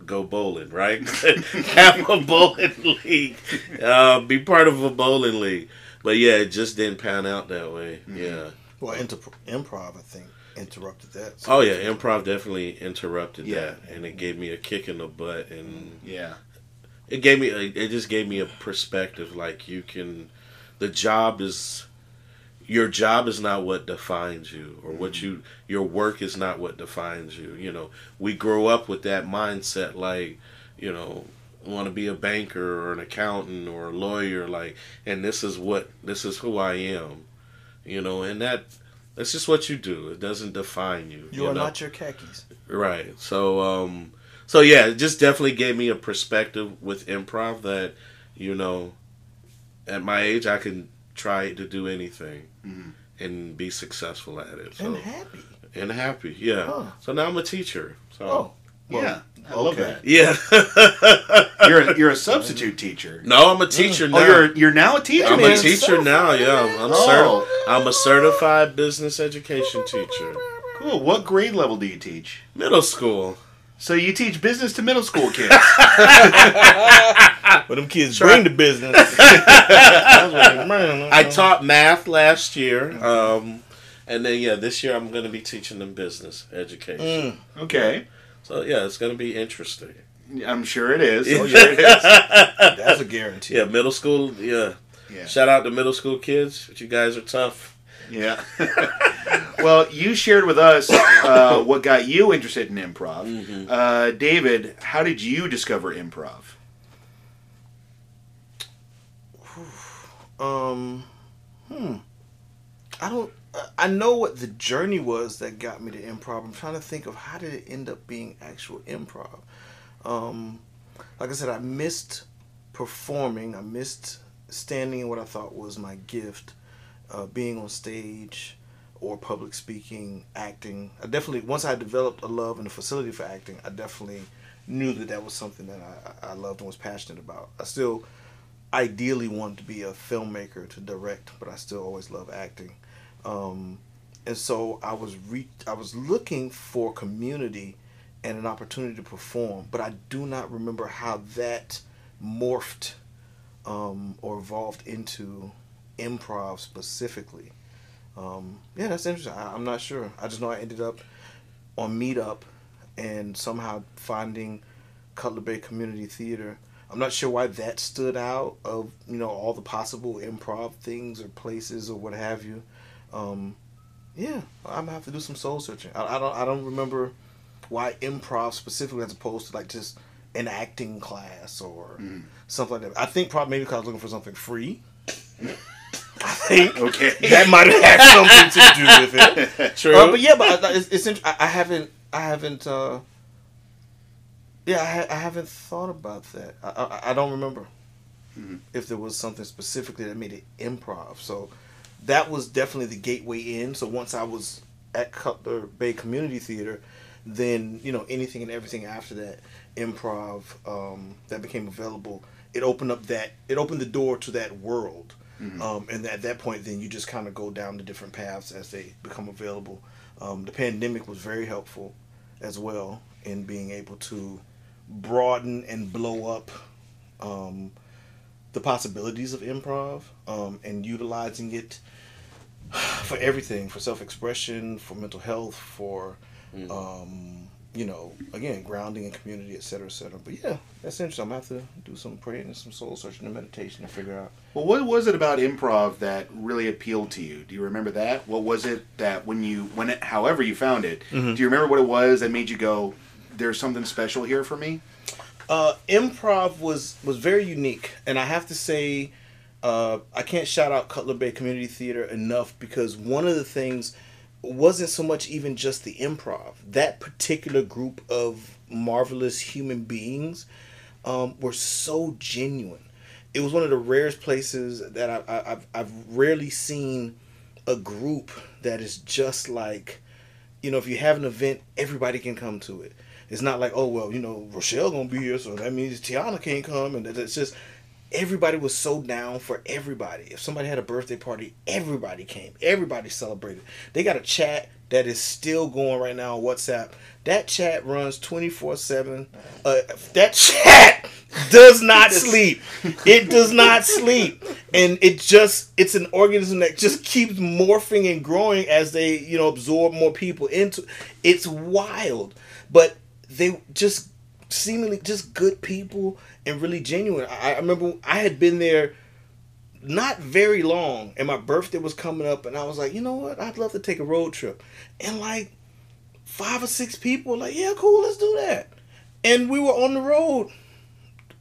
go bowling, right? Have a bowling league, uh, be part of a bowling league. But yeah, it just didn't pan out that way. Yeah. Well, inter- improv, I think, interrupted that. Oh yeah, improv definitely interrupted Yeah. that, and it gave me a kick in the butt, and Yeah. It gave me it just gave me a perspective. Like you can, the job is, your job is not what defines you, or what you your work is not what defines you. You know, we grow up with that mindset, like you know, want to be a banker or an accountant or a lawyer, like, and this is what this is who I am. You know, and that that's just what you do. It doesn't define you. you are know? not your khakis. Right. So um so yeah, it just definitely gave me a perspective with improv that, you know, at my age I can try to do anything mm-hmm. and be successful at it. So And happy. and happy, yeah. Huh. So now I'm a teacher. So Oh, well, yeah. I love that. yeah. You're a, you're a substitute teacher. no, I'm a teacher oh, now. Oh, you're you're now a teacher. I'm man. a teacher now, yeah. I'm, Oh. certi- I'm a certified business education teacher. Cool. What grade level do you teach? Middle school. So you teach business to middle school kids. But them kids bring the business. I I taught math last year, um, and then yeah, this year I'm going to be teaching them business education. Mm. okay. So yeah, it's going to be interesting. I'm sure it is. Oh, I'm sure it is. That's a guarantee. Yeah, middle school. Yeah. Yeah. Shout out to middle school kids. But you guys are tough. Yeah. Well, you shared with us uh, what got you interested in improv. Mm-hmm. Uh, David, how did you discover improv? Um, hmm. I don't. I know what the journey was that got me to improv. I'm trying to think of how did it end up being actual improv. Um, like I said, I missed performing. I missed standing in what I thought was my gift, uh, being on stage or public speaking, acting. I definitely once I developed a love and a facility for acting, I definitely knew that that was something that I, I loved and was passionate about. I still ideally wanted to be a filmmaker to direct, but I still always love acting. Um, and so I was re- I was looking for community and an opportunity to perform, but I do not remember how that morphed um, or evolved into improv specifically. Um, yeah, that's interesting. I, I'm not sure. I just know I ended up on Meetup and somehow finding Cutler Bay Community Theater. I'm not sure why that stood out of you know all the possible improv things or places or what have you. Um, yeah, I'm gonna have to do some soul searching. I, I don't I don't remember why improv specifically as opposed to like just an acting class or Mm. something like that. I think probably maybe because I was looking for something free. I think Okay. that might have had something to do with it. True. Uh, but yeah, but I- it's, it's int- I, I haven't I haven't uh, yeah I, ha- I haven't thought about that. I I, I don't remember if there was something specifically that made it improv. So that was definitely the gateway in. So once I was at Cutler Bay Community Theater, then you know anything and everything after that improv um, that became available. It opened up that it opened the door to that world. Um, and at that point, then you just kind of go down the different paths as they become available. Um, the pandemic was very helpful as well in being able to broaden and blow up um, the possibilities of improv um, and utilizing it for everything for self-expression for mental health for um, you know again grounding in community et cetera et cetera but yeah that's interesting i'm gonna have to do some praying and some soul searching and meditation to figure out Well, what was it about improv that really appealed to you? Do you remember that? What was it that when you when it, however you found it, Mm-hmm. do you remember what it was that made you go, "There's something special here for me"? uh, improv was was very unique, and I have to say, uh, I can't shout out Cutler Bay Community Theater enough because one of the things wasn't so much even just the improv. That particular group of marvelous human beings um, were so genuine. It was one of the rarest places that I, I, I've I've rarely seen a group that is just like you know, if you have an event, everybody can come to it. It's not like, oh well, you know, Rochelle gonna be here, so that means Tiana can't come, and it's just everybody was so down for everybody. If somebody had a birthday party, everybody came, everybody celebrated. They got a chat that is still going right now on WhatsApp. That chat runs twenty four seven. Uh, that chat does not sleep. It does not sleep, and it just it's an organism that just keeps morphing and growing as they you know absorb more people into. It's wild, but they just seemingly just good people and really genuine. I, I remember I had been there not very long, and my birthday was coming up, and I was like, you know what, I'd love to take a road trip, and like five or six people were like, yeah, cool, let's do that, and we were on the road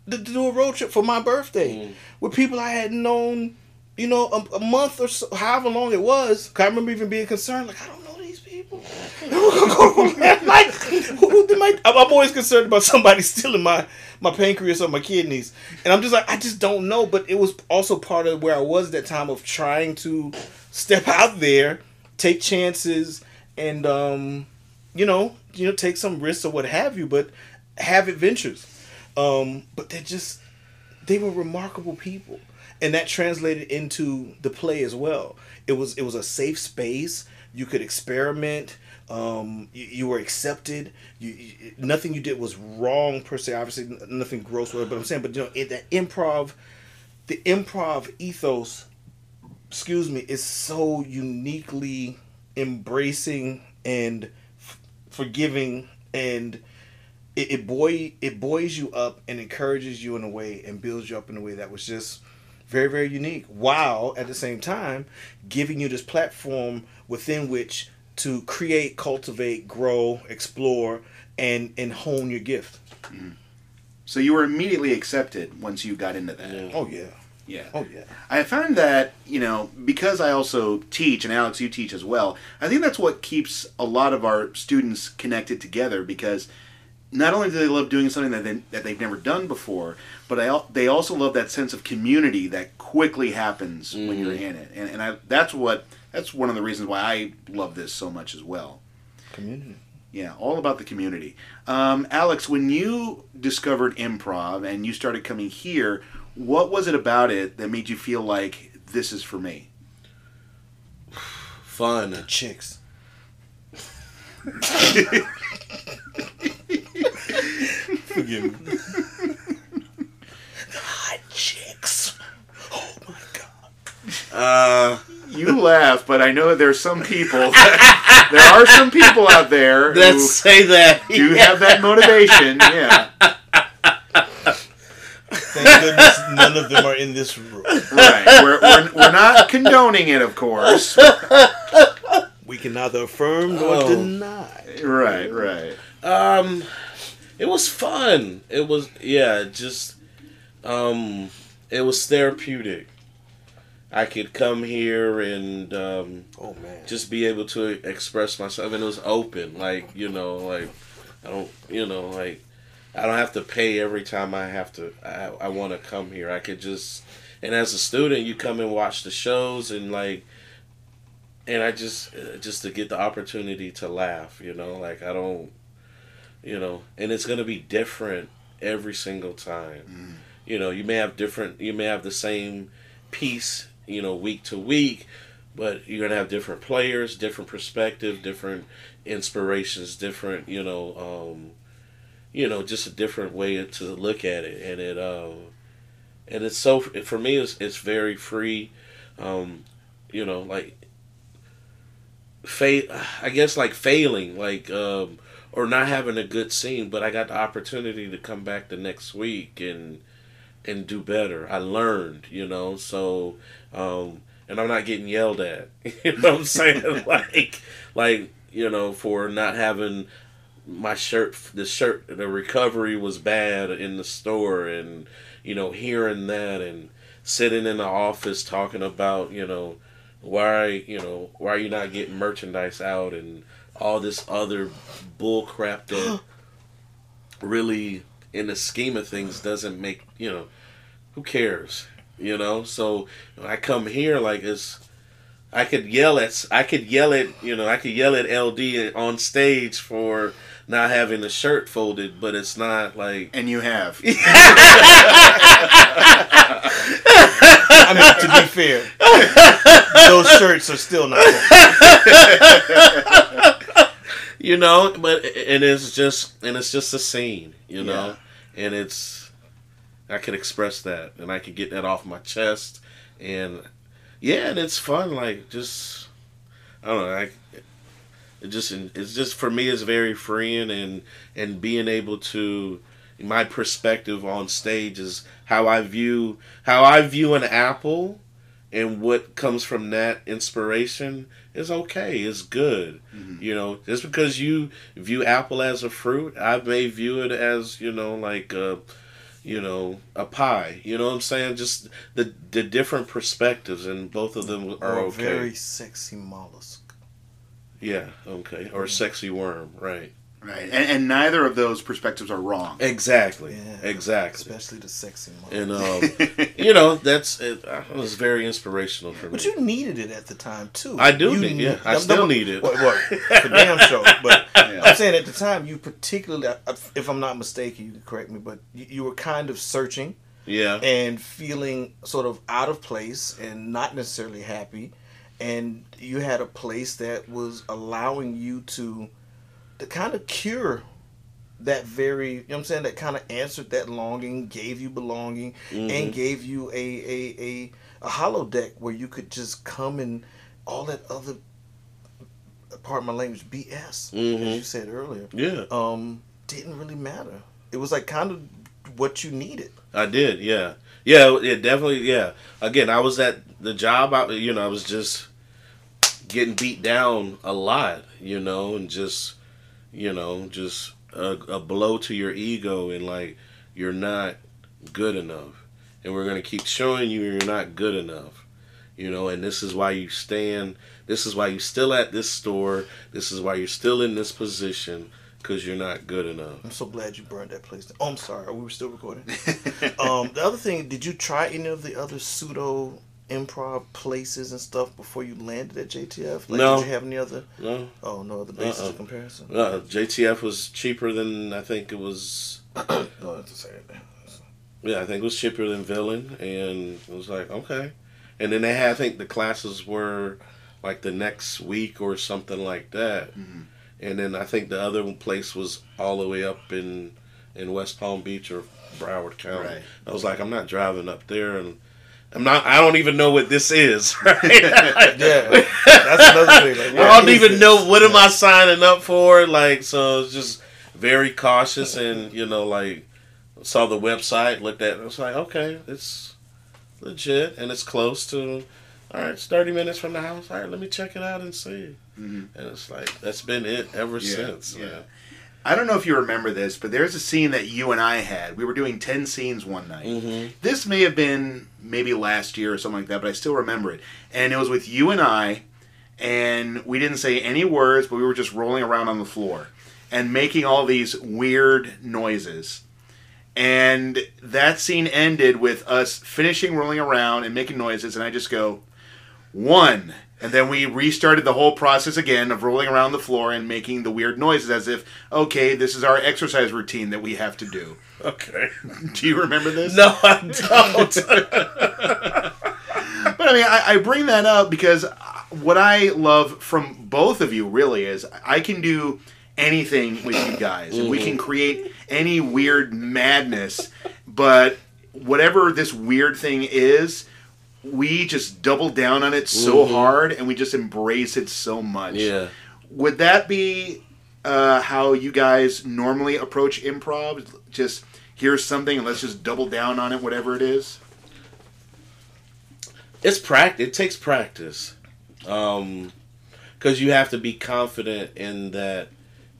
to, to do a road trip for my birthday mm. with people I hadn't known, you know, a, a month or so, however long it was. I remember even being concerned, like I don't know these people. Like, who did my, I'm always concerned about somebody stealing my my pancreas or my kidneys, and I'm just like I just don't know. But it was also part of where I was at that time of trying to step out there, take chances, and um, you know, you know, take some risks or what have you, but have adventures. Um, but they're just they were remarkable people. And that translated into the play as well. It was it was a safe space you could experiment. Um, you, you were accepted. You, you nothing you did was wrong per se. Obviously nothing gross but i'm saying but you know in that improv the improv ethos excuse me is so uniquely embracing and f- forgiving and it, it buoy it buoys you up and encourages you in a way and builds you up in a way that was just very very unique while at the same time giving you this platform within which to create cultivate grow explore and and hone your gift mm-hmm. So you were immediately accepted once you got into that. Yeah. oh yeah Yeah. oh yeah I found that, you know, because I also teach, and Alex, you teach as well, I think that's what keeps a lot of our students connected together because not only do they love doing something that, they, that they've never done before, but I, they also love that sense of community that quickly happens when you're in it. And, and I, that's what that's one of the reasons why I love this so much as well. community Yeah, all about the community. Um, Alex, when you discovered improv and you started coming here, what was it about it that made you feel like this is for me? Fun. The chicks forgive me hot chicks oh my god Uh, You laugh, but I know that there's some people. That, there are some people out there who say that. do have that motivation. Yeah, Thank goodness none of them are in this room. right. We're, we're, we're not condoning it, of course. We can neither affirm nor Oh. deny. Right, right. Um, it was fun. It was yeah, just um, it was therapeutic. I could come here and um, Oh man. just be able to express myself, and it was open. Like you know, like I don't, you know, like I don't have to pay every time I have to. I, I want to come here. I could just, and as a student, you come and watch the shows, and like, and I just, uh, just to get the opportunity to laugh. You know, like I don't, you know, and it's gonna be different every single time. You know, you may have different. You may have the same piece. You know, week to week but you're gonna have different players, different perspective, different inspirations, different you know, um, you know, just a different way to look at it, and it um, and it's so for me it's it's very free, um, you know, like fa- I guess like failing, like um, or not having a good scene, but I got the opportunity to come back the next week and and do better. I learned, you know, so um, and I'm not getting yelled at. You know what I'm saying? like, like you know, for not having my shirt, the shirt, the recovery was bad in the store, and you know, hearing that and sitting in the office talking about, you know, why, you know, why are you not getting merchandise out and all this other bull crap that really, in the scheme of things, doesn't make you know, who cares? you know so i come here like it's i could yell at i could yell at you know i could yell at ld on stage for not having the shirt folded but it's not like And you have. I mean, to be fair, those shirts are still not. you know but and it's just and it's just a scene you know? And it's i could express that and i could get that off my chest and yeah and it's fun like just i don't know I, it just it's just for me it's very freeing and and being able to my perspective on stage is how i view how i view an apple and what comes from that inspiration is okay It's good. Mm-hmm. You know just because you view apple as a fruit i may view it as you know like a you know a pie. You know what i'm saying? Just the the different perspectives and both of them are Or a okay. very sexy mollusk. yeah okay. Or sexy worm right Right. And, and neither of those perspectives are wrong. exactly Yeah. exactly Especially the sexy one. and um you know that's it, it was very inspirational for me But you needed it at the time too. I do You need- knew- yeah, I no, still no, need it. Well, well, for damn sure. But Yeah. I'm saying at the time, you particularly, uh, if I'm not mistaken, you can correct me, but you, you were kind of searching yeah and feeling sort of out of place and not necessarily happy, and you had a place that was allowing you to, to kind of cure that very, you know what I'm saying, that kind of answered that longing, gave you belonging, Mm-hmm. and gave you a, a, a, a holodeck where you could just come and all that other, part of my language, BS, Mhm. as you said earlier, yeah um, didn't really matter. It was like kind of what you needed. I did, yeah, yeah, it definitely, yeah. Again, I was at the job. I, you know, I was just getting beat down a lot, you know, and just, you know, just a, a blow to your ego and like you're not good enough, and we're gonna keep showing you you're not good enough, you know, and this is why you stand. This is why you're still at this store. This is why you're still in this position because you're not good enough. I'm so glad you burned that place down. Oh, I'm sorry. We were still recording. um, the other thing, did you try any of the other pseudo improv places and stuff before you landed at JTF? Like, No. Did you have any other? No. Oh, no other basis Uh-uh. of comparison. Uh, JTF was cheaper than I think it was. no, that's same thing. Yeah, I think it was cheaper than Villain, and it was like okay. And then they had, I think the classes were like the next week or something like that. And then I think the other place was all the way up in in West Palm Beach or Broward County. Right. I was like, I'm not driving up there, and I'm not. I don't even know what this is. Right? Yeah, that's another thing. Like, I don't even this? know what am I signing up for. Like, so it's just very cautious, and you know, like saw the website, looked at, it, I was like, okay, it's legit, and it's close to. All right, it's thirty minutes from the house. All right, let me check it out and see. Mm-hmm. and it's like that's been it ever Yeah, since. yeah. Man. I don't know if you remember this, but there's a scene that you and I had. We were doing 10 scenes one night. Mm-hmm. This may have been maybe last year or something like that, but I still remember it. And it was with you and I, and we didn't say any words, but we were just rolling around on the floor and making all these weird noises. And that scene ended with us finishing rolling around and making noises, and I just go, one. And then we restarted the whole process again of rolling around the floor and making the weird noises as if, okay, this is our exercise routine that we have to do. Okay. Do you remember this? No, I don't. But I mean, I, I bring that up because what I love from both of you really is I can do anything with you guys, and we can mm-hmm. create any weird madness. But whatever this weird thing is, we just double down on it so hard, and we just embrace it so much. yeah. Would that be uh, how you guys normally approach improv? Just here's something, and let's just double down on it, whatever it is. it's practice. It takes practice, um, because you have to be confident in that,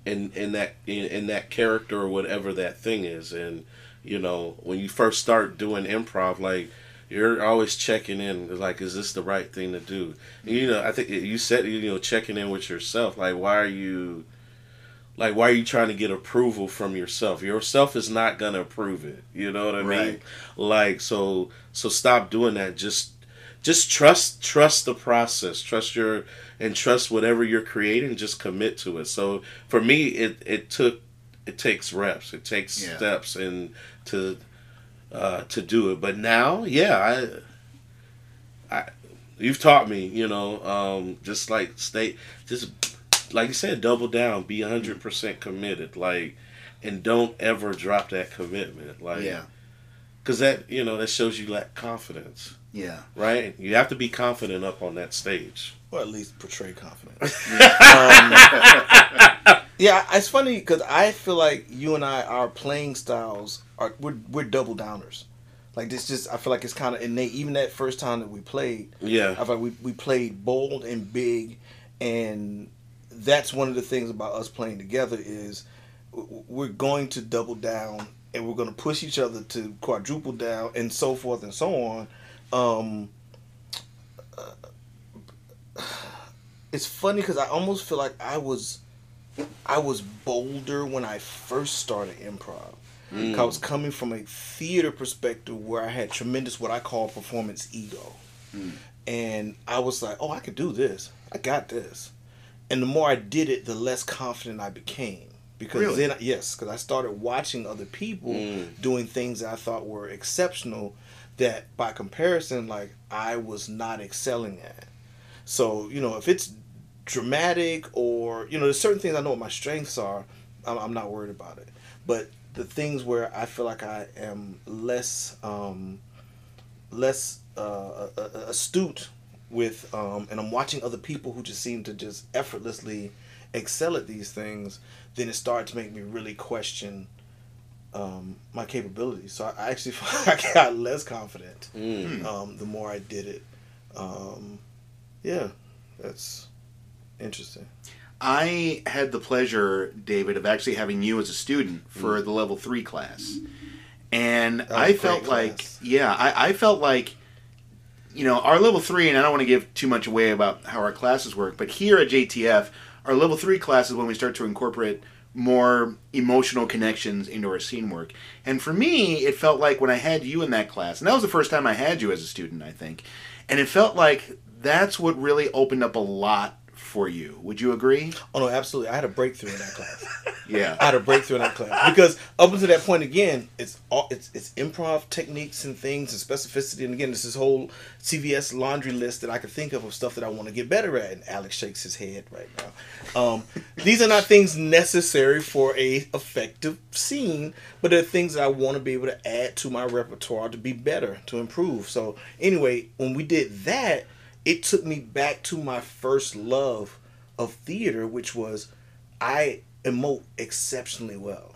in in that in, in that character or whatever that thing is. And you know, when you first start doing improv, like you're always checking in, like, is this the right thing to do? And, you know, I think you said you know checking in with yourself, like, why are you. Like, why are you trying to get approval from yourself? Yourself is not gonna approve it. You know what I mean? Like, so, so stop doing that. Just, just trust trust the process trust your and trust whatever you're creating just commit to it so for me it it took it takes reps it takes Yeah. steps and to uh to do it but now yeah i i you've taught me you know um just like stay just like you said double down be 100% committed like and don't ever drop that commitment like Yeah. because that you know that shows you lack confidence Yeah. right? You have to be confident up on that stage. or at least portray confidence. um, yeah, it's funny because I feel like you and I, our playing styles are we're, we're double downers. Like this, just I feel like it's kind of innate. Even that first time that we played, yeah, I feel like we we played bold and big, and that's one of the things about us playing together is we're going to double down and we're going to push each other to quadruple down and so forth and so on. Um, it's funny because I almost feel like I was I was bolder when I first started improv. 'Cause I was coming from a theater perspective where I had tremendous what I call performance ego. Mm. And I was like, oh, I could do this. I got this. And the more I did it, the less confident I became. Because Really? then, yes, because I started watching other people mm. doing things that I thought were exceptional that by comparison, like, I was not excelling at. So, you know, if it's dramatic or, you know, there's certain things I know what my strengths are, I'm, I'm not worried about it. But the things where I feel like I am less, um, less uh, astute with, um, and I'm watching other people who just seem to just effortlessly excel at these things, then it started to make me really question um, my capabilities. So I I actually feel I got less confident Mm. um, the more I did it. Um, yeah, that's interesting. I had the pleasure, David, of actually having you as a student Mm. for the level three class, and I felt like, class. yeah, I, I felt like, you know, our level three, and I don't want to give too much away about how our classes work, but here at JTF, our level three class is when we start to incorporate more emotional connections into our scene work. And for me, it felt like when I had you in that class, and that was the first time I had you as a student, I think, and it felt like that's what really opened up a lot for you. Would you agree? Oh no, absolutely. I had a breakthrough in that class. Yeah. I had a breakthrough in that class because up until that point, again, it's all it's it's improv techniques and things and specificity, and again, it's this whole CVS laundry list that I could think of of stuff that I want to get better at. And Alex shakes his head right now. Um, these are not things necessary for a effective scene, but they're things that I want to be able to add to my repertoire to be better, to improve. So anyway, when we did that, it took me back to my first love of theater, which was I emote exceptionally well.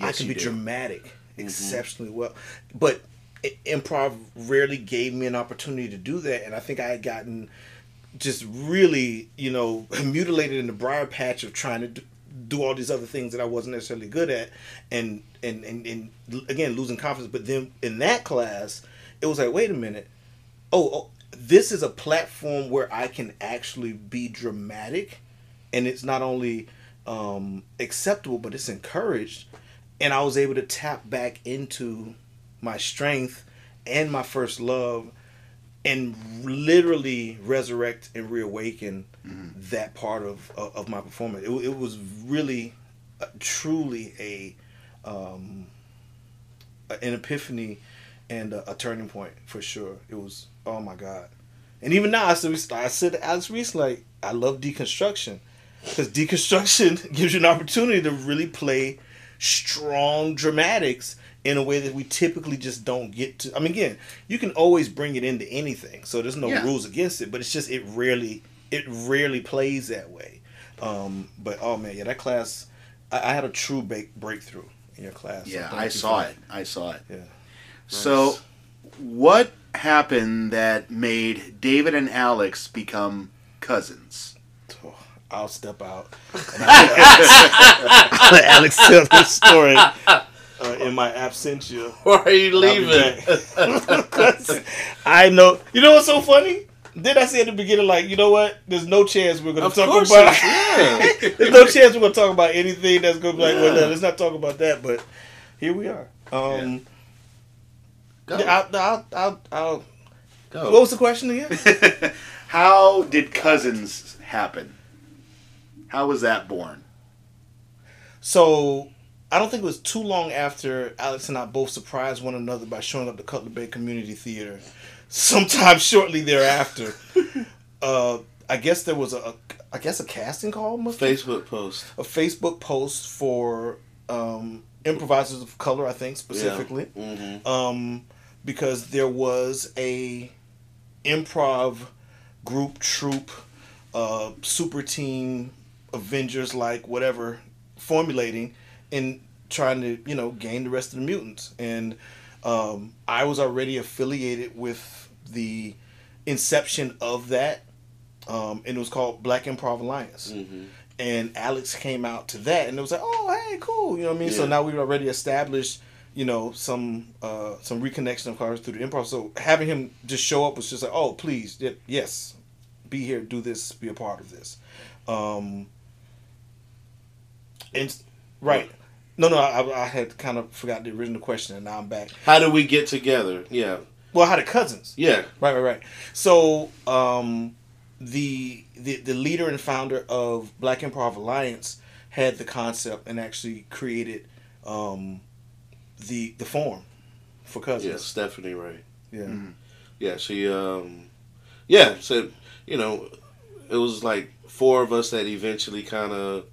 I can be do. dramatic mm-hmm. exceptionally well, but improv rarely gave me an opportunity to do that, and I think I had gotten just really, you know, mutilated in the briar patch of trying to do, do all these other things that I wasn't necessarily good at, and and and, and again losing confidence. But then in that class, it was like, wait a minute, oh, oh this is a platform where I can actually be dramatic, and it's not only um, acceptable, but it's encouraged. And I was able to tap back into my strength and my first love and literally resurrect and reawaken mm-hmm. that part of, of, my performance. It, it, was really, uh, truly a um, an epiphany and a, a, turning point for sure. It was oh my god, and even now I said I said to Alex Reese like I love deconstruction because deconstruction gives you an opportunity to really play strong dramatics in a way that we typically just don't get to. I mean, again, you can always bring it into anything, so there's no yeah. rules against it. But it's just it rarely it rarely plays that way. Um, but oh man, yeah, that class, I, I had a true break, breakthrough in your class. Yeah, so I saw it. I saw it. Yeah. Nice. So, what happened that made David and Alex become Cuzzins? Oh, I'll step out. Alex, Alex tell this story uh, in my absentia. Why are you leaving? I know. You know what's so funny? Did I say at the beginning, like, you know what? There's no chance we're going to talk about. Yeah. There's no chance we're going to talk about anything that's going to be like, yeah. well, no, let's not talk about that. But here we are. Um, yeah. Go. I'll, I'll, I'll, I'll, Go. What was the question again? How did Cuzzins happen? How was that born? So I don't think it was too long after Alex and I both surprised one another by showing up to Cutler Bay Community Theater. Sometime shortly thereafter, uh, I guess there was a, a, I guess a casting call. Must Facebook post. A Facebook post for um, improvisers of color, I think specifically, yeah. mm-hmm. um, because there was a improv group, troupe, uh, super team, Avengers like whatever formulating and trying to you know gain the rest of the mutants and um, i was already affiliated with the inception of that um, and it was called black improv alliance mm-hmm. and alex came out to that and it was like oh hey cool you know what i mean yeah. so now we've already established you know some uh, some reconnection of cars through the improv so having him just show up was just like oh please yes be here do this be a part of this um, and right no, no, I, I had kind of forgot the original question, and now I'm back. How do we get together? Yeah. Well, how did Cuzzins? Yeah. Right, right, right. So, um, the the the leader and founder of Black Improv Alliance had the concept and actually created um, the the form for Cuzzins. Yeah, Stephanie Ray. Yeah. Mm-hmm. Yeah, she um, yeah, so you know, it was like four of us that eventually kind of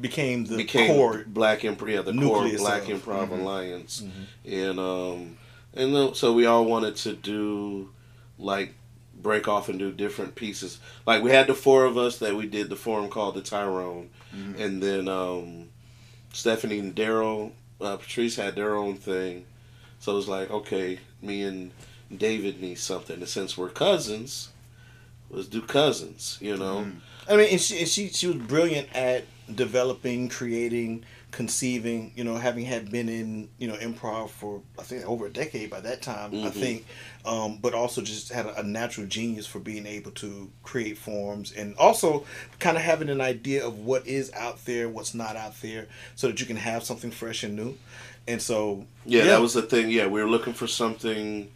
became the became core Black Improv, yeah, the core Black of, Improv mm-hmm. Alliance, mm-hmm. and um, and so we all wanted to do like break off and do different pieces. Like we had the four of us that we did the forum called the Tyrone, mm-hmm. and then um, Stephanie and Daryl, uh, Patrice had their own thing. So it was like, okay, me and David need something. And since we're cousins, let's do Cuzzins. You know. Mm-hmm. I mean, and she, and she she was brilliant at developing, creating, conceiving. You know, having had been in you know improv for I think over a decade by that time. Mm-hmm. I think, um, but also just had a, a, natural genius for being able to create forms and also kind of having an idea of what is out there, what's not out there, so that you can have something fresh and new. And so, yeah, yeah. that was the thing. Yeah, we were looking for something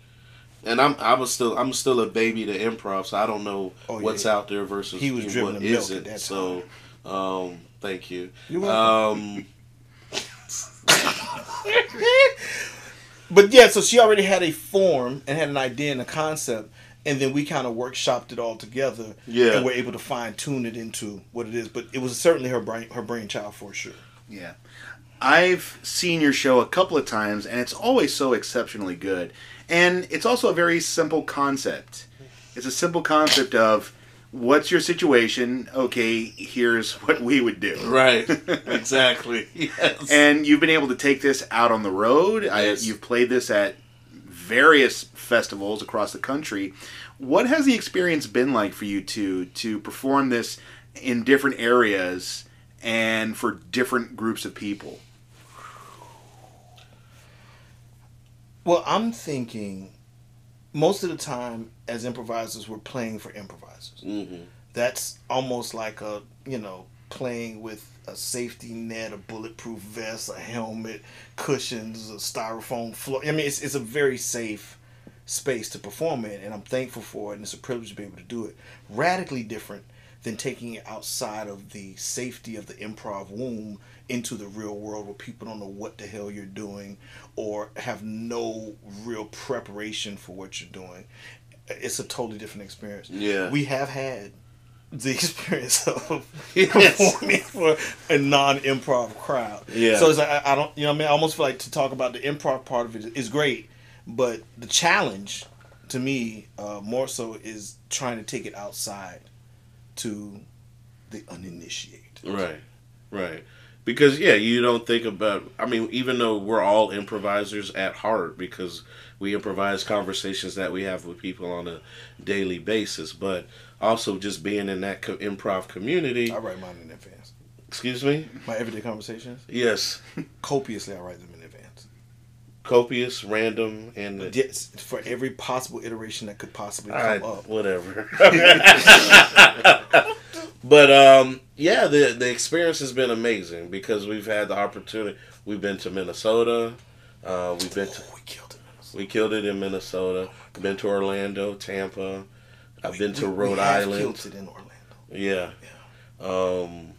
and I'm I was still I'm still a baby to improv, so I don't know oh, yeah. what's out there versus he was what isn't. So, um, Thank you. Um, but yeah, so she already had a form and had an idea and a concept, and then we kind of workshopped it all together. Yeah, and we're able to fine tune it into what it is. But it was certainly her brain, her brainchild for sure. Yeah, I've seen your show a couple of times, and it's always so exceptionally good. And it's also a very simple concept. It's a simple concept of what's your situation? Okay, here's what we would do. Right. exactly. Yes. And you've been able to take this out on the road. Yes. I, you've played this at various festivals across the country. What has the experience been like for you two to perform this in different areas and for different groups of people? Well, I'm thinking most of the time as improvisers, we're playing for improvisers. Mm-hmm. That's almost like a, you know, playing with a safety net, a bulletproof vest, a helmet, cushions, a styrofoam floor. I mean, it's, it's a very safe space to perform in, and I'm thankful for it, and it's a privilege to be able to do it. Radically different than taking it outside of the safety of the improv womb into the real world where people don't know what the hell you're doing or have no real preparation for what you're doing. It's a totally different experience. Yeah. We have had the experience of Yes. performing for a non-improv crowd. Yeah. So it's like I, I don't, you know, what I mean, I almost feel like to talk about the improv part of it is great, but the challenge to me uh, more so is trying to take it outside to the uninitiated. Right, right. Because yeah, you don't think about. I mean, even though we're all improvisers at heart, because we improvise conversations that we have with people on a daily basis, but also just being in that co- improv community. I write mine in advance. Excuse me. My everyday conversations, Yes, copiously, I write them in. Copious, random, and Yes, for every possible iteration that could possibly come I, up. whatever. but um, yeah, the the experience has been amazing because we've had the opportunity. We've been to Minnesota. Uh, we've been to Oh, we killed it. We killed it in Minnesota. been to Orlando, Tampa. I've been to We- Rhode we Island. Killed it in Orlando. Yeah. Um,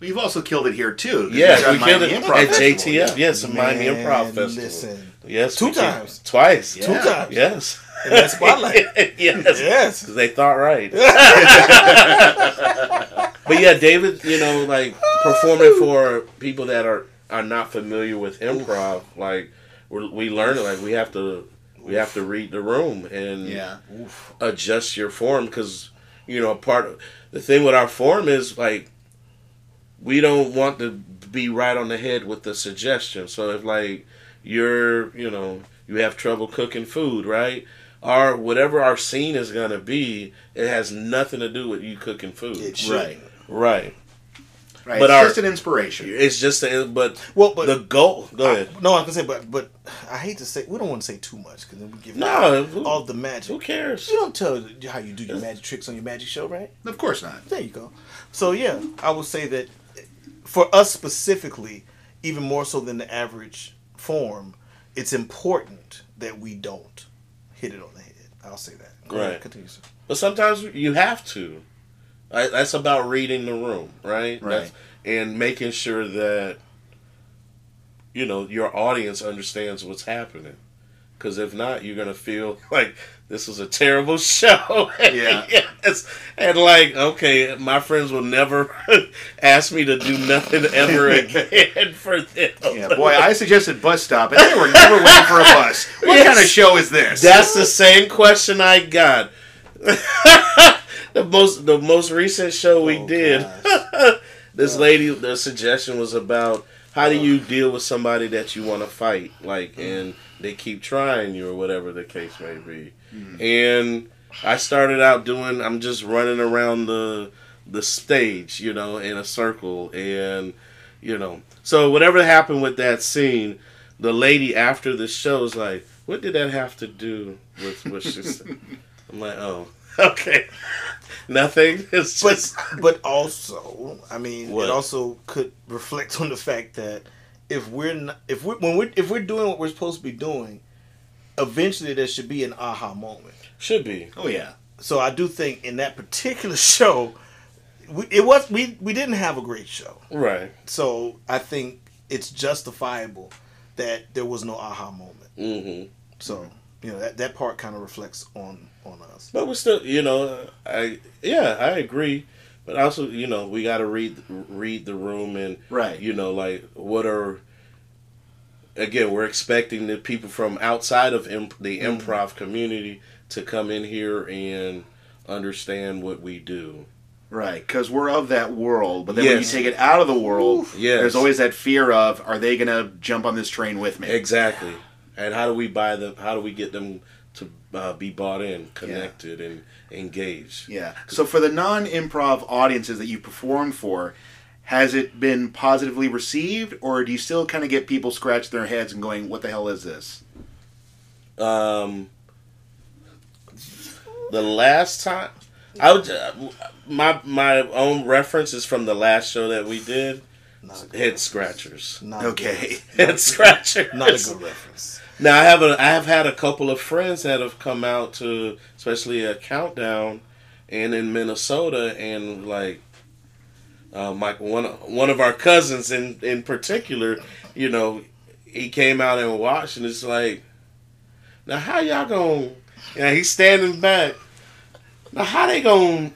We've also killed it here too. yeah, we've killed Miami it Improv at Festival, JTF. yeah. Yes, the Miami Improv Festival. Listen, Yes, Two we killed- times. Twice. Yeah. two times. Yes. In that spotlight. yes. yes. Because they thought right. but yeah, David, you know, like performing for people that are are not familiar with improv, like we're, we learn it. Like we have to we have to read the room and Yeah. adjust your form because you know part of the thing with our form is like we don't want to be right on the head with the suggestion so if like you're you know you have trouble cooking food right our whatever our scene is gonna be it has nothing to do with you cooking food It. Right. right Right. But it's our- just an inspiration. it's just a, but Well, but the goal go ahead I, no, I can say, but but I hate to say we don't want to say too much because then we give No, who- all the magic. who cares You don't tell how you do your magic tricks on your magic show, right? Of course not. There you go. So yeah, I will say that for us specifically, even more so than the average form, it's important that we don't hit it on the head. I'll say that. Go ahead, Right. continue. Sir. But sometimes you have to. I, that's about reading the room, right? Right. That's, and making sure that you know your audience understands what's happening. Because if not, you're gonna feel like this was a terrible show. Yeah. yes. And like, okay, my friends will never ask me to do nothing ever again for them. Yeah, boy, I suggested bus stop, and they were never waiting for a bus. What Yes. kind of show is this? That's the same question I got. the most the most recent show we Oh, did. this lady the suggestion was about how do you deal with somebody that you want to fight like mm. and they keep trying you or whatever the case may be. Mm-hmm. And I started out doing I'm just running around the the stage, you know, in a circle and you know. So whatever happened with that scene, the lady after the show was like, "What did that have to do with what she said?" I'm like, "Oh, okay, nothing." It's But just but also, I mean, What? it also could reflect on the fact that if we're not, if we when we if we're doing what we're supposed to be doing, eventually there should be an aha moment. should be Oh yeah. So I do think in that particular show, we, it was we we didn't have a great show. right. So I think it's justifiable that there was no aha moment. hmm So you know that that part kind of reflects on on us. But we still, you know, I yeah, I agree. But also, you know, we got to read read the room and Right. you know, like what are again, we're expecting the people from outside of imp- the improv community to come in here and understand what we do. Right, because we're of that world, but then when you take it out of the world, Yes. there's always that fear of, are they going to jump on this train with me? Exactly. and how do we buy them? How do we get them to uh, be bought in, connected, and engaged? Yeah. So for the non-improv audiences that you perform for, has it been positively received, or do you still kind of get people scratching their heads and going, "What the hell is this?" Um, the last time I would uh, my my own reference is from the last show that we did. Not a good Head scratchers. Not Okay. Head scratchers. Not a good reference. Now I have a I have had a couple of friends that have come out to especially a countdown and in Minnesota and like uh, Mike one one of our cousins in in particular, you know, he came out and watched and it's like now how y'all gonna? yeah, he's standing back. Now how they gonna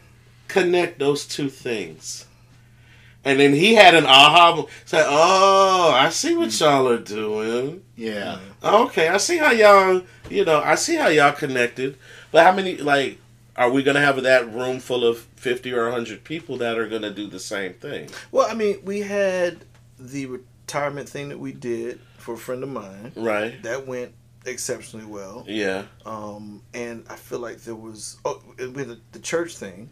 connect those two things? And then he had an aha say, Oh, I see what y'all are doing. Yeah. Okay, I see how y'all, you know, I see how y'all connected. But how many, like, are we going to have that room full of 50 or 100 people that are going to do the same thing? Well, I mean, we had the retirement thing that we did for a friend of mine. Right. That went exceptionally well. Yeah. Um, and I feel like there was oh with the, the church thing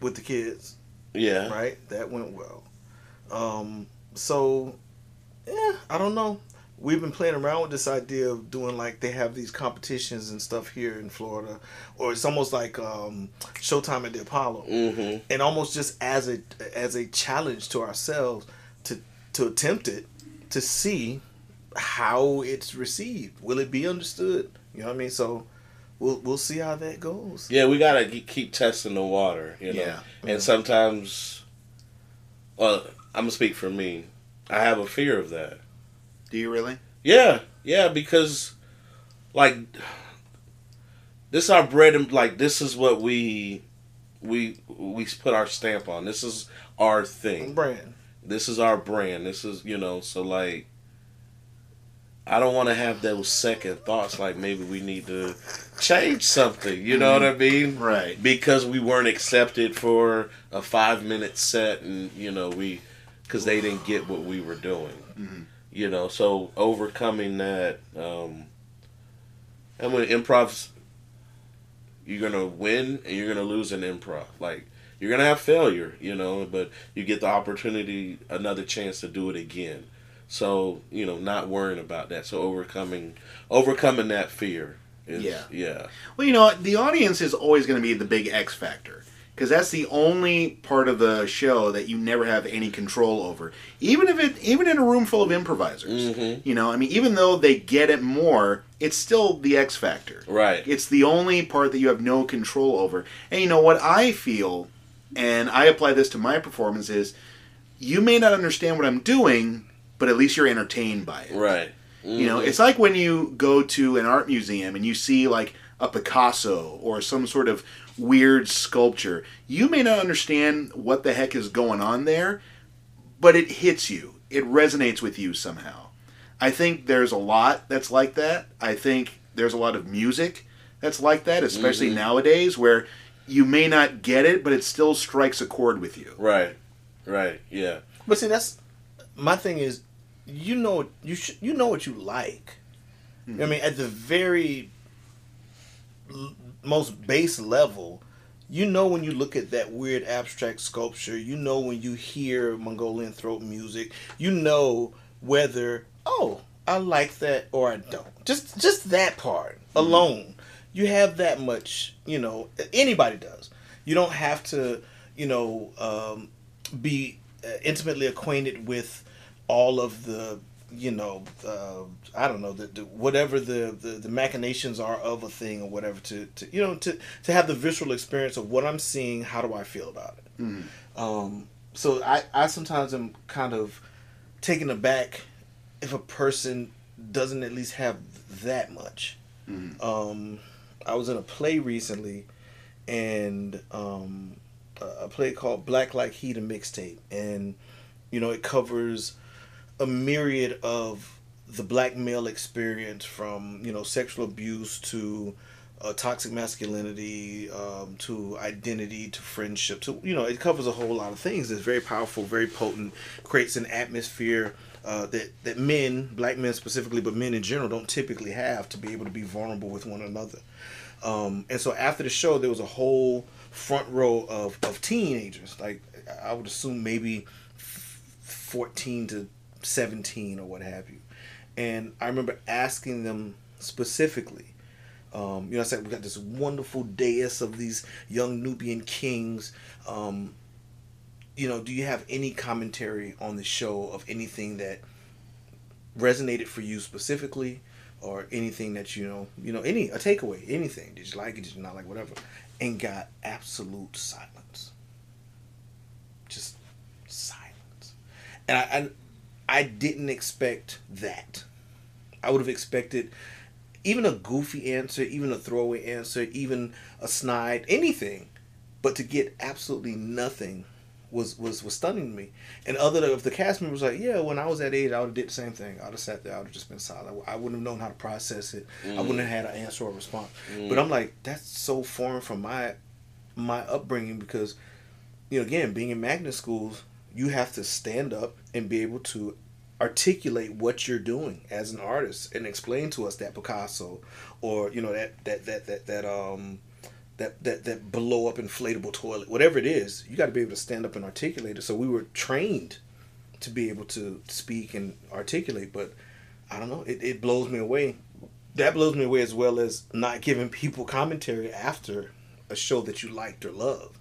with the kids, Yeah. right? That went well. Um, so yeah, I don't know. We've been playing around with this idea of doing like they have these competitions and stuff here in Florida, or it's almost like um, Showtime at the Apollo, Mm-hmm. and almost just as a as a challenge to ourselves to to attempt it to see how it's received. Will it be understood? You know what I mean? So we'll we'll see how that goes. Yeah, we got to keep testing the water, you know. Yeah. And sometimes, well, I'm going to speak for me. I have a fear of that. Do you really? Yeah, yeah, because like this our bread and like this is what we we we put our stamp on. This is our thing. Brand. This is our brand. This is you know so like I don't want to have those second thoughts like maybe we need to change something. You know mm-hmm. what I mean? Right. Because we weren't accepted for a five minute set and you know we because they didn't get what we were doing mm-hmm. You know so overcoming that um and when improv's you're gonna win and you're gonna lose an improv. Like you're gonna have failure you know but you get the opportunity another chance to do it again. So you know not worrying about that. So overcoming overcoming that fear is Yeah. yeah. Well, you know, the audience is always going to be the big X factor because that's the only part of the show that you never have any control over. Even if it, even in a room full of improvisers, Mhm. you know, I mean, even though they get it more, it's still the X factor. right It's the only part that you have no control over. And you know what I feel, and I apply this to my performance is, you may not understand what I'm doing, but at least you're entertained by it. right You know, it's like when you go to an art museum and you see like a Picasso or some sort of weird sculpture. You may not understand what the heck is going on there, but it hits you. It resonates with you somehow. I think there's a lot that's like that. I think there's a lot of music that's like that, especially Mhm. nowadays where you may not get it, but it still strikes a chord with you. right right yeah But see, that's my thing is, you know, you should you know what you like. I mean, at the very l- most base level, you know when you look at that weird abstract sculpture. You know when you hear Mongolian throat music. You know whether oh I like that or I don't. Just just that part alone, you have that much. You know, anybody does. You don't have to, you know, um, be uh, intimately acquainted with all of the you know uh, I don't know the, the whatever the, the the machinations are of a thing or whatever to, to you know to to have the visceral experience of what I'm seeing how do I feel about it? Um so I I sometimes am kind of taken aback if a person doesn't at least have that much. Um I was in a play recently and um a play called Black Like Heat a mixtape. And you know it covers a myriad of the black male experience from you know sexual abuse to uh, toxic masculinity um, to identity to friendship to you know it covers a whole lot of things. It's very powerful, very potent, creates an atmosphere uh, that that men, black men specifically, but men in general, don't typically have to be able to be vulnerable with one another. Um, and so after the show, there was a whole front row of, of teenagers. Like I would assume maybe fourteen to seventeen or what have you. And I remember asking them specifically. Um, you know, I said we got this wonderful dais of these young Nubian kings. Um, you know, do you have any commentary on the show of anything that resonated for you specifically, or anything that you know, you know, any a takeaway, anything? Did you like it? Did you not like whatever? And got absolute silence. Just silence, and I, I, I didn't expect that. I would have expected even a goofy answer, even a throwaway answer, even a snide, anything, but to get absolutely nothing was was was stunning to me. And other of the cast members like, yeah, when I was that age, I would have did the same thing. I'd have sat there, I would have just been silent. I wouldn't have known how to process it. Mm. I wouldn't have had an answer or a response. Mm. But I'm like, that's so foreign from my my upbringing because, you know, again, being in magnet schools, you have to stand up and be able to articulate what you're doing as an artist and explain to us that Picasso or you know that that that that that um that that that blow up inflatable toilet whatever it is you got to be able to stand up and articulate it. So we were trained to be able to speak and articulate but I don't know it, it blows me away. That blows me away as well as not giving people commentary after a show that you liked or loved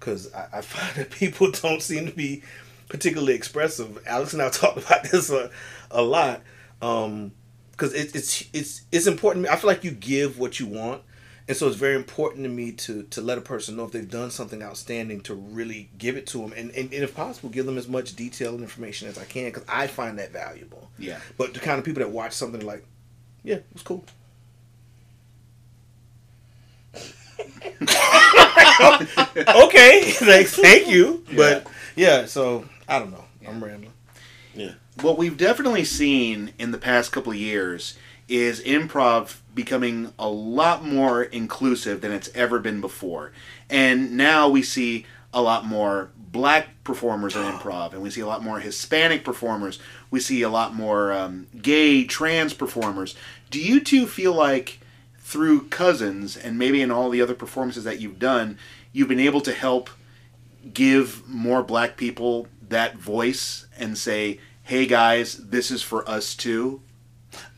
because I, I find that people don't seem to be particularly expressive. Alex and I talked about this a, a lot because um, it, it's it's it's important. I feel like you give what you want, and so it's very important to me to to let a person know if they've done something outstanding to really give it to them, and and, and if possible, give them as much detail and information as I can because I find that valuable. Yeah. But the kind of people that watch something like, yeah, it was cool. okay, thanks, thank you. But yeah, so I don't know. Yeah. I'm rambling. Yeah. What we've definitely seen in the past couple of years is improv becoming a lot more inclusive than it's ever been before. And now we see a lot more black performers in improv, and we see a lot more Hispanic performers. We see a lot more um, gay, trans performers. Do you two feel like through Cuzzins and maybe in all the other performances that you've done, you've been able to help give more black people that voice and say, "Hey guys, this is for us too."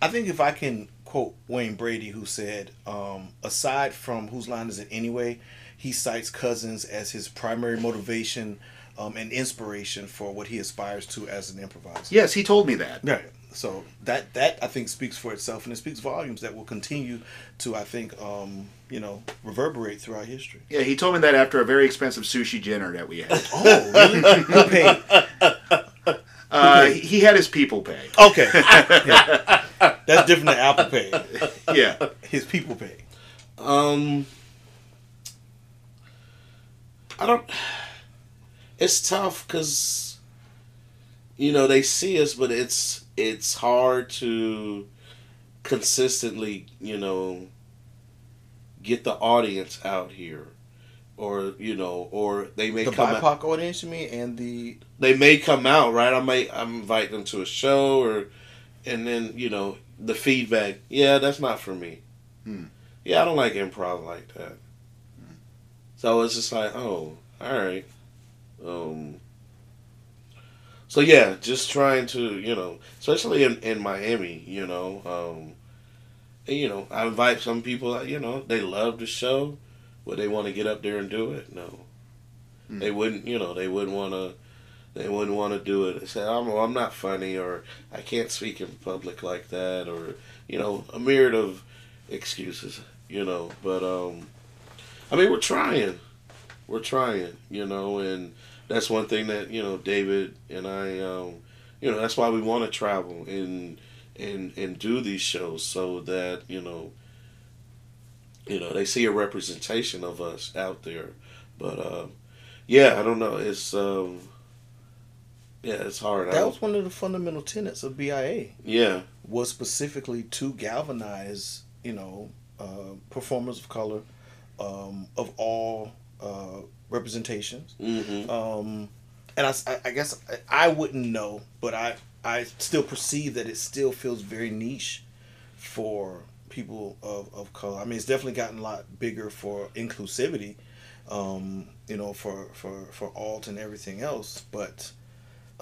I think if I can quote Wayne Brady, who said, um, "Aside from whose line is it anyway," he cites Cuzzins as his primary motivation um, and inspiration for what he aspires to as an improviser. Yes, he told me that. Right. So that that I think speaks for itself, and it speaks volumes that will continue to I think um, you know reverberate throughout history. Yeah, he told me that after a very expensive sushi dinner that we had. oh, really? Who paid? Uh, he had his people pay. Okay, yeah. that's different than Apple Pay. Yeah, his people pay. Um, I don't. It's tough because you know they see us, but it's it's hard to consistently, you know, get the audience out here, or you know, or they may the come BIPOC out, audience, you mean, and the they may come out right. I may I invite them to a show, or and then you know the feedback. Yeah, that's not for me. Hmm. Yeah, I don't like improv like that. Hmm. So it's just like, oh, all right. Um, so yeah, just trying to you know, especially in, in Miami, you know, um, and, you know, I invite some people. You know, they love the show, but they want to get up there and do it. No, mm. they wouldn't. You know, they wouldn't want to. They wouldn't want to do it. They say, "I'm I'm not funny," or "I can't speak in public like that," or you know, a myriad of excuses. You know, but um, I mean, we're trying. We're trying. You know, and that's one thing that you know David and I, um, you know, that's why we want to travel and and and do these shows so that you know, you know, they see a representation of us out there. But uh, yeah, I don't know. It's um, yeah, it's hard. That was one of the fundamental tenets of BIA. Yeah, was specifically to galvanize, you know, uh, performers of color um, of all uh, representations. Mm-hmm. Um, and I, I- guess I, I wouldn't know, but I, I still perceive that it still feels very niche for people of, of color. I mean, it's definitely gotten a lot bigger for inclusivity, um, you know, for, for, for alt and everything else. But,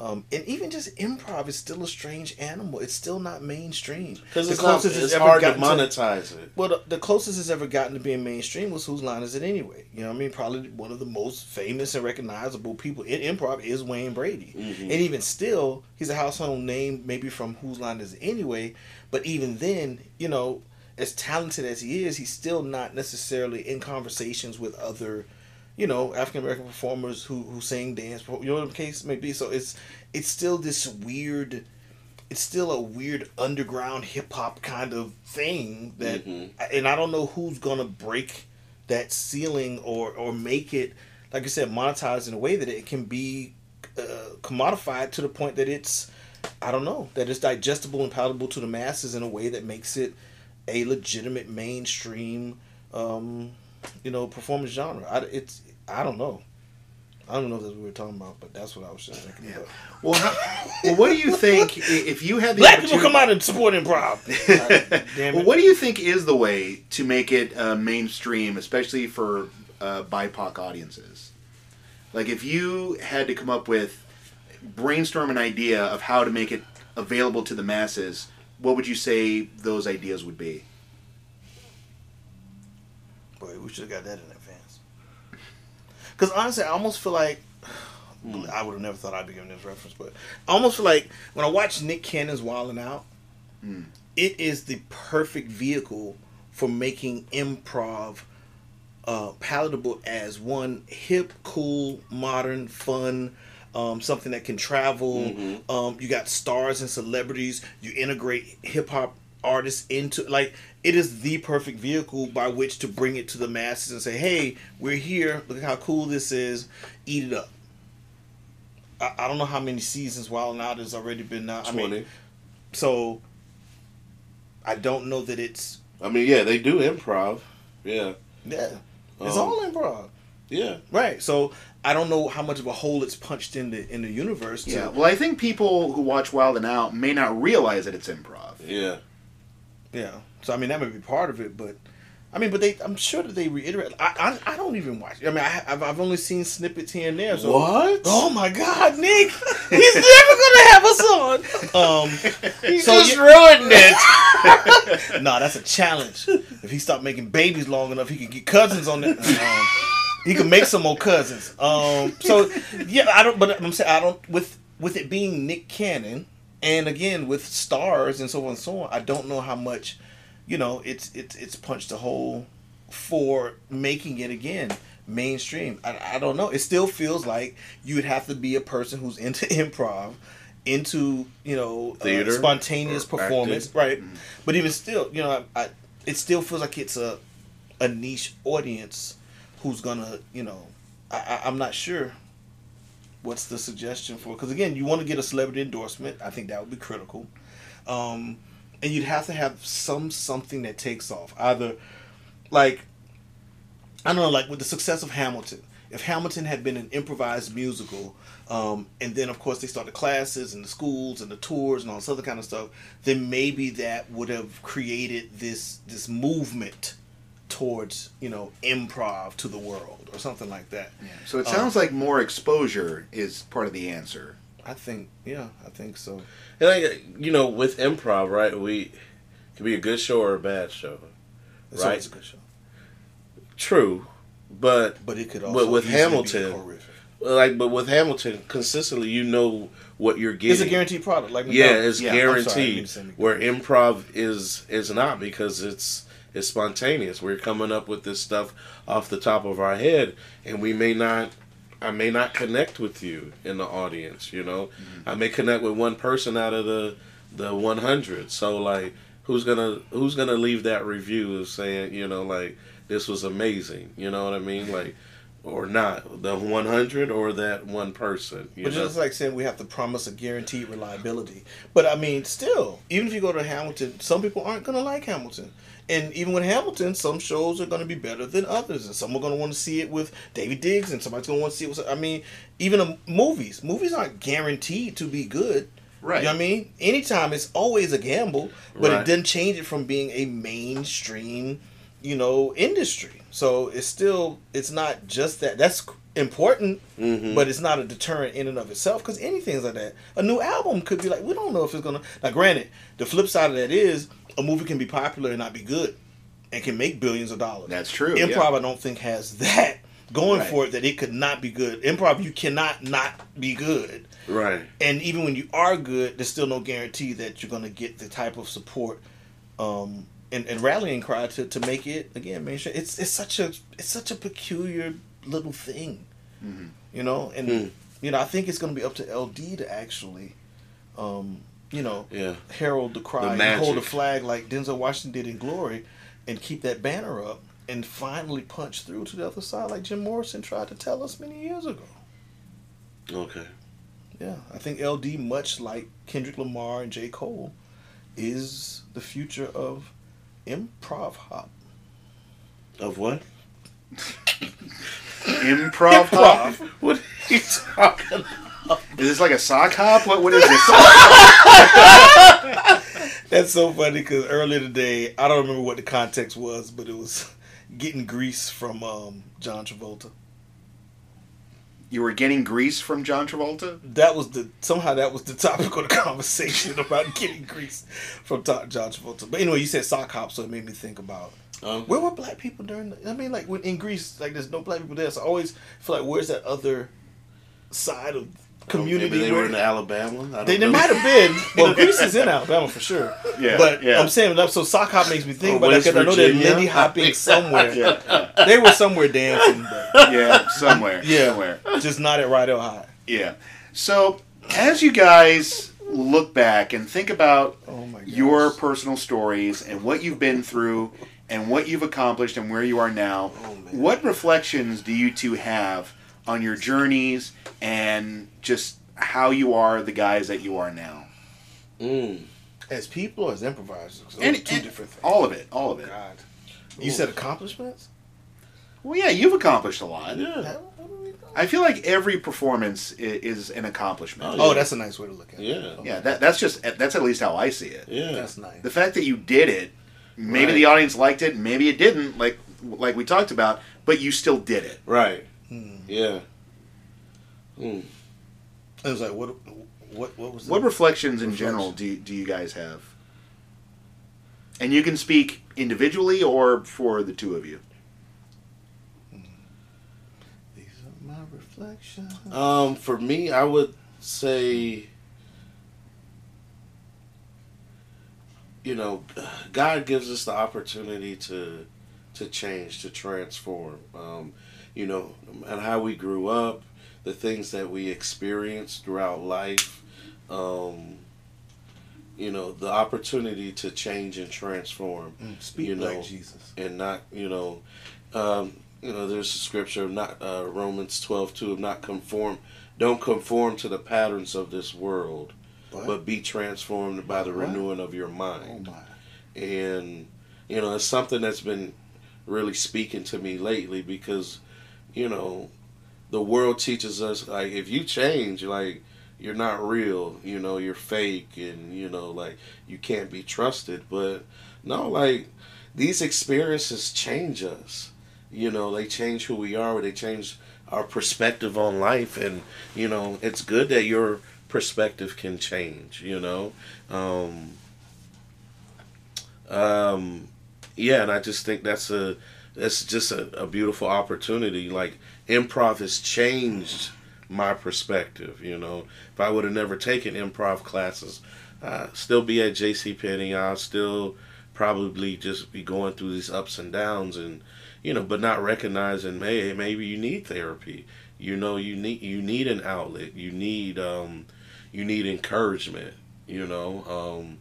um, and even just improv is still a strange animal. It's still not mainstream. Because The it's not. closest It's ever hard to monetize it. well, the, the closest it's ever gotten to being mainstream was Whose Line Is It Anyway? You know what I mean? Probably one of the most famous and recognizable people in improv is Wayne Brady. Mhm. And even still, he's a household name maybe from Whose Line Is It Anyway? But even then, you know, as talented as he is, he's still not necessarily in conversations with other, you know, African American performers who, who sing, dance, you know what the case may be. So it's it's still this weird it's still a weird underground hip hop kind of thing that, Mhm. and I don't know who's gonna break that ceiling or or make it, like I said, monetized in a way that it can be uh, commodified to the point that it's, I don't know, that it's digestible and palatable to the masses in a way that makes it a legitimate mainstream, um, you know, performance genre. I, it's I don't know. I don't know if that's what we were talking about, but that's what I was just thinking about. Well, how, well, what do you think if you had the Black people come out and support improv. God damn well, what do you think is the way to make it uh, mainstream, especially for uh, BIPOC audiences? Like, if you had to come up with, brainstorm an idea of how to make it available to the masses, what would you say those ideas would be? Boy, we should have got that in advance. Because honestly, I almost feel like I would have never thought I'd be giving this reference, but I almost feel like when I watch Nick Cannon's Wildin' Out, Hmm. it is the perfect vehicle for making improv uh, palatable as one hip, cool, modern, fun. Um, something that can travel. Mhm. Um, you got stars and celebrities. You integrate hip hop artists into like it is the perfect vehicle by which to bring it to the masses and say, "Hey, we're here. Look at how cool this is. Eat it up." I, I don't know how many seasons Wildin' Out has already been out. I Twenty. mean, so I don't know that it's I mean, yeah, they do improv. Yeah, yeah. It's Um, all improv, yeah. right? So I don't know how much of a hole it's punched in the in the universe. To, Yeah. Well, I think people who watch Wildin' Out may not realize that it's improv. Yeah. Yeah. So I mean that may be part of it, but I mean, but they I'm sure that they reiterate. I I, I don't even watch. I mean, I, I've I've only seen snippets here and there. So What? Oh my God, Nick! He's never gonna have us on. Um, You So just you- ruined it. nah, that's a challenge. If he stopped making babies long enough, he could get Cuzzins on that. Um, he could make some more cousins. Um, so yeah, I don't. But I'm saying I don't with with it being Nick Cannon, and again with stars and so on and so on. I don't know how much, you know, it's it's it's punched a hole for making it again mainstream. I, I don't know. It still feels like you would have to be a person who's into improv, into you know uh, Theater spontaneous performance, acting. right? But even still, you know, I, I, it still feels like it's a a niche audience who's gonna, you know, I, I, I'm not sure. What's the suggestion for? Because again, you want to get a celebrity endorsement. I think that would be critical, um, and you'd have to have some something that takes off. Either like I don't know, like with the success of Hamilton. If Hamilton had been an improvised musical, um, and then of course they started classes and the schools and the tours and all this other kind of stuff, then maybe that would have created this this movement towards you know improv to the world or something like that. So it Um, sounds like more exposure is part of the answer. I think yeah, I think so. And like you know, with improv, right? We it can be a good show or a bad show. It's Right. always a good show, True, but but it could But also with Hamilton, be horrific. like, but with Hamilton, consistently, you know what you're getting. It's a guaranteed product. Like Yeah, McDonald's. it's Yeah, I'm sorry, I didn't mean guaranteed. to say McDonald's. Where improv is is not because it's it's spontaneous. We're coming up with this stuff off the top of our head, and we may not. I may not connect with you in the audience. You know, mm-hmm. I may connect with one person out of the the 100. So like, who's gonna who's gonna leave that review of saying you know like this was amazing? You know what I mean? Like, or not the 100 or that one person you But know? just like saying we have to promise a guaranteed reliability. But I mean, still, even if you go to Hamilton, some people aren't going to like Hamilton. And even with Hamilton, some shows are going to be better than others, and some are going to want to see it with Daveed Diggs, and somebody's going to want to see it with. I mean, even um, movies, movies aren't guaranteed to be good. Right. You know what I mean? Anytime, it's always a gamble, but Right. it doesn't change it from being a mainstream, you know, industry. So it's still, it's not just that. That's important, Mhm. but it's not a deterrent in and of itself because anything's like that. A new album could be like, we don't know if it's gonna. Now, granted, the flip side of that is a movie can be popular and not be good, and can make billions of dollars. That's true, Improv, yeah. I don't think has that going Right. for it that it could not be good. Improv, you cannot not be good. right And even when you are good, there's still no guarantee that you're going to get the type of support um, and, and rallying cry to, to make it again mainstream. It's it's such a it's such a peculiar little thing, you know. And Mm. you know, I think it's going to be up to LD to actually, um, you know, yeah herald the cry, The and hold a flag like Denzel Washington did in Glory, and keep that banner up, and finally punch through to the other side like Jim Morrison tried to tell us many years ago. okay Yeah, I think LD, much like Kendrick Lamar and J. Cole, is the future of improv hop. of what Improv hop. what are you talking Is this like a sock hop? What what is this? That's so funny because earlier today, I don't remember what the context was, but it was getting grease from um, John Travolta. you were getting grease from John Travolta? That was the somehow that was the topic of the conversation about getting grease from Ta- John Travolta. But anyway, you said sock hop, so it made me think about um, Where were black people during? The, I mean, like when in Grease, like there's no black people there. So I always feel like where's that other side of Oh, community? maybe they were in Alabama I don't they, they might have been. Well, Greece is in Alabama for sure. Yeah, but yeah. I'm saying. So sock hop makes me think about because I know they're. Lindy hopping somewhere. Yeah, They were somewhere dancing, but yeah, somewhere, yeah, somewhere. just not at Rydell High. Yeah. So, as you guys look back and think about Oh your personal stories and what you've been through and what you've accomplished and where you are now, Oh, what reflections do you two have on your journeys and just how you are the guys that you are now? Mm. as people as improvisers. Those And- are two and different things. All of it, all of it. God, you said accomplishments. Well, yeah, you've accomplished a lot. yeah How- what do we know? I feel like every performance i- is an accomplishment. Oh, Oh, that's a nice way to look at it. Yeah. Yeah, that, that's just that's at least how I see it. yeah That's nice. The fact that you did it, maybe Right. the audience liked it, maybe it didn't, like like we talked about, but you still did it. right. Yeah mm. It was like what? What? What was? What the- reflections in Reflections. general do do you guys have? And you can speak individually or for the two of you. These are my reflections. Um, for me, I would say, you know, God gives us the opportunity to to change, to transform. Um, you know, and how we grew up, the things that we experienced throughout life. Um, you know, the opportunity to change and transform Mm, Speak you like know, Jesus. and not you know um, you know there's a scripture of not uh, romans 12 2 of not conform don't conform to the patterns of this world What? but be transformed by the What? renewing of your oh mind my. and you know it's something that's been really speaking to me lately because you know the world teaches us like if you change like you're not real you know you're fake and you know like you can't be trusted. But no like these experiences change us. You know they change who we are they change our perspective on life. And you know it's good that your perspective can change you know? Um um yeah and i just think that's a that's just a, a beautiful opportunity. Like improv has changed my perspective you know. If i would have never taken improv classes i still be at jc penney. I'll still probably just be going through these ups and downs and you know but not recognizing hey maybe you need therapy. You know you need you need an outlet. You need um you need encouragement you know. Um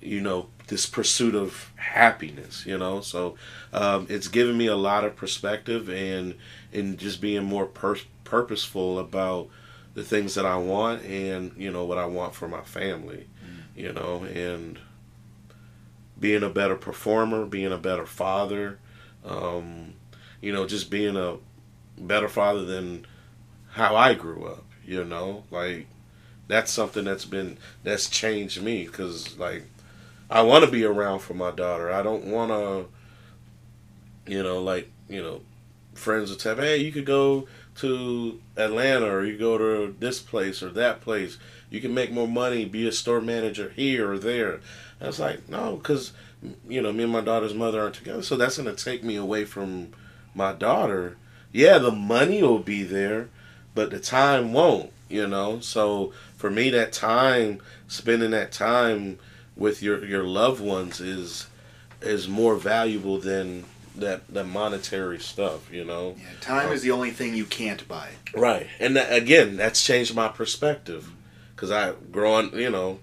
you know this pursuit of happiness, you know. So um, it's given me a lot of perspective and and just being more pur- purposeful about the things that I want and you know what I want for my family, mm. you know, and being a better performer, being a better father, um, you know, just being a better father than how I grew up, you know, like that's something that's been that's changed me because like I want to be around for my daughter. I don't want to, you know, like you know, friends will tell hey, you could go to Atlanta or you go to this place or that place. You can make more money, be a store manager here or there. I was like, no, because you know, me and my daughter's mother aren't together, so that's gonna take me away from my daughter. Yeah, the money will be there, but the time won't. You know, so for me, that time, spending that time with your your loved ones is is more valuable than that that monetary stuff, you know. Yeah, time um, is the only thing you can't buy. Right, and that, again, that's changed my perspective because I growing, you know,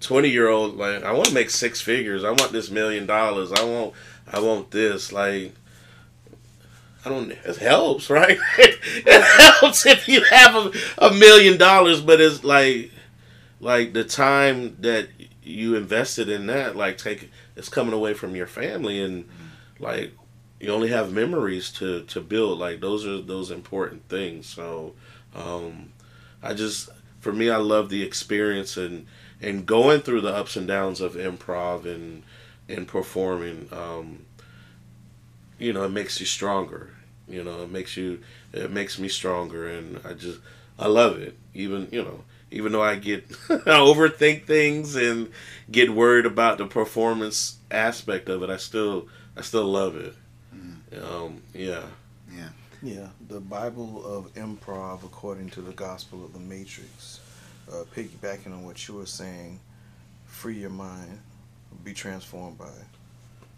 twenty year old like I want to make six figures. I want this million dollars. I want I want this like. I don't. It helps, right? it helps if you have a, a million dollars, but it's like, like the time that you invested in that, like take it's coming away from your family, and like you only have memories to to build. Like those are those important things. So um i just for me i love the experience and and going through the ups and downs of improv and and performing. Um you know it makes you stronger. You know it makes you it makes me stronger and i just i love it. Even you know even though i get I overthink things and get worried about the performance aspect of it i still i still love it um, yeah. Yeah. Yeah. The Bible of improv, according to the Gospel of the Matrix, uh, piggybacking on what you were saying, free your mind, be transformed by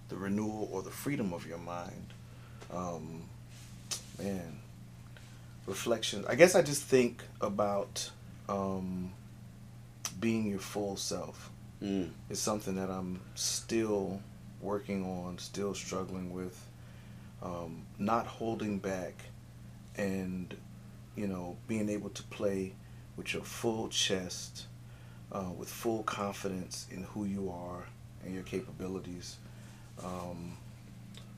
the renewal or the freedom of your mind. Um, man, reflection. I guess I just think about um, being your full self. Mm. It's something that I'm still working on, still struggling with um, not holding back and you know being able to play with your full chest uh, with full confidence in who you are and your capabilities um,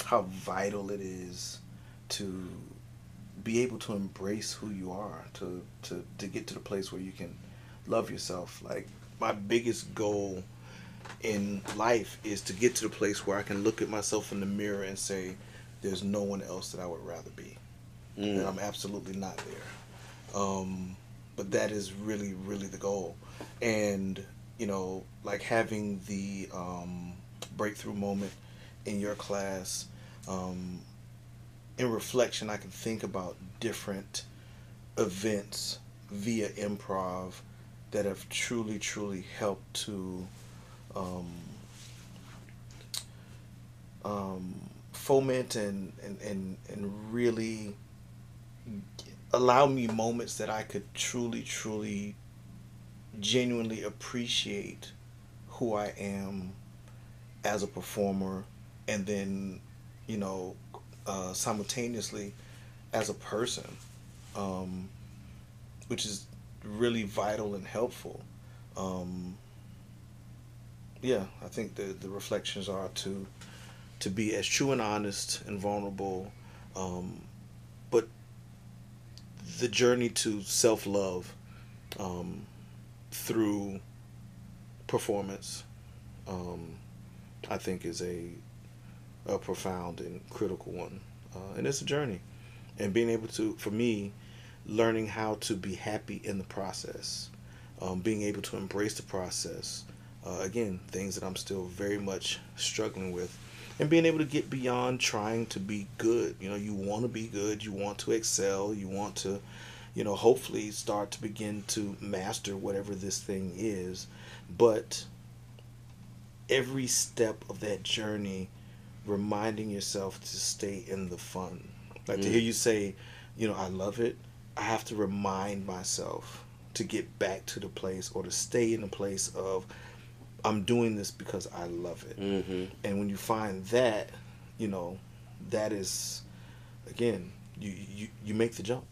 how vital it is to be able to embrace who you are to, to to get to the place where you can love yourself like my biggest goal in life is to get to the place where I can look at myself in the mirror and say there's no one else that I would rather be. Mm. And I'm absolutely not there. Um, but that is really, really the goal. And, you know, like having the um, breakthrough moment in your class, um, in reflection, I can think about different events via improv that have truly, truly helped to um, um, foment and, and, and, and really allow me moments that I could truly, truly, genuinely appreciate who I am as a performer and then, you know, uh, simultaneously as a person, um, which is really vital and helpful. Um, yeah, I think the, the reflections are to to be as true and honest and vulnerable. Um, but the journey to self love um, through performance, um, I think, is a, a profound and critical one. Uh, and it's a journey. And being able to, for me, learning how to be happy in the process, um, being able to embrace the process. Uh, again, things that I'm still very much struggling with and being able to get beyond trying to be good. You know, you want to be good, you want to excel, you want to, you know, hopefully start to begin to master whatever this thing is. But every step of that journey, reminding yourself to stay in the fun. Like mm. to hear you say, you know, I love it, I have to remind myself to get back to the place or to stay in the place of I'm doing this because I love it. Mm-hmm. And when you find that, you know, that is, again, you you, you make the jump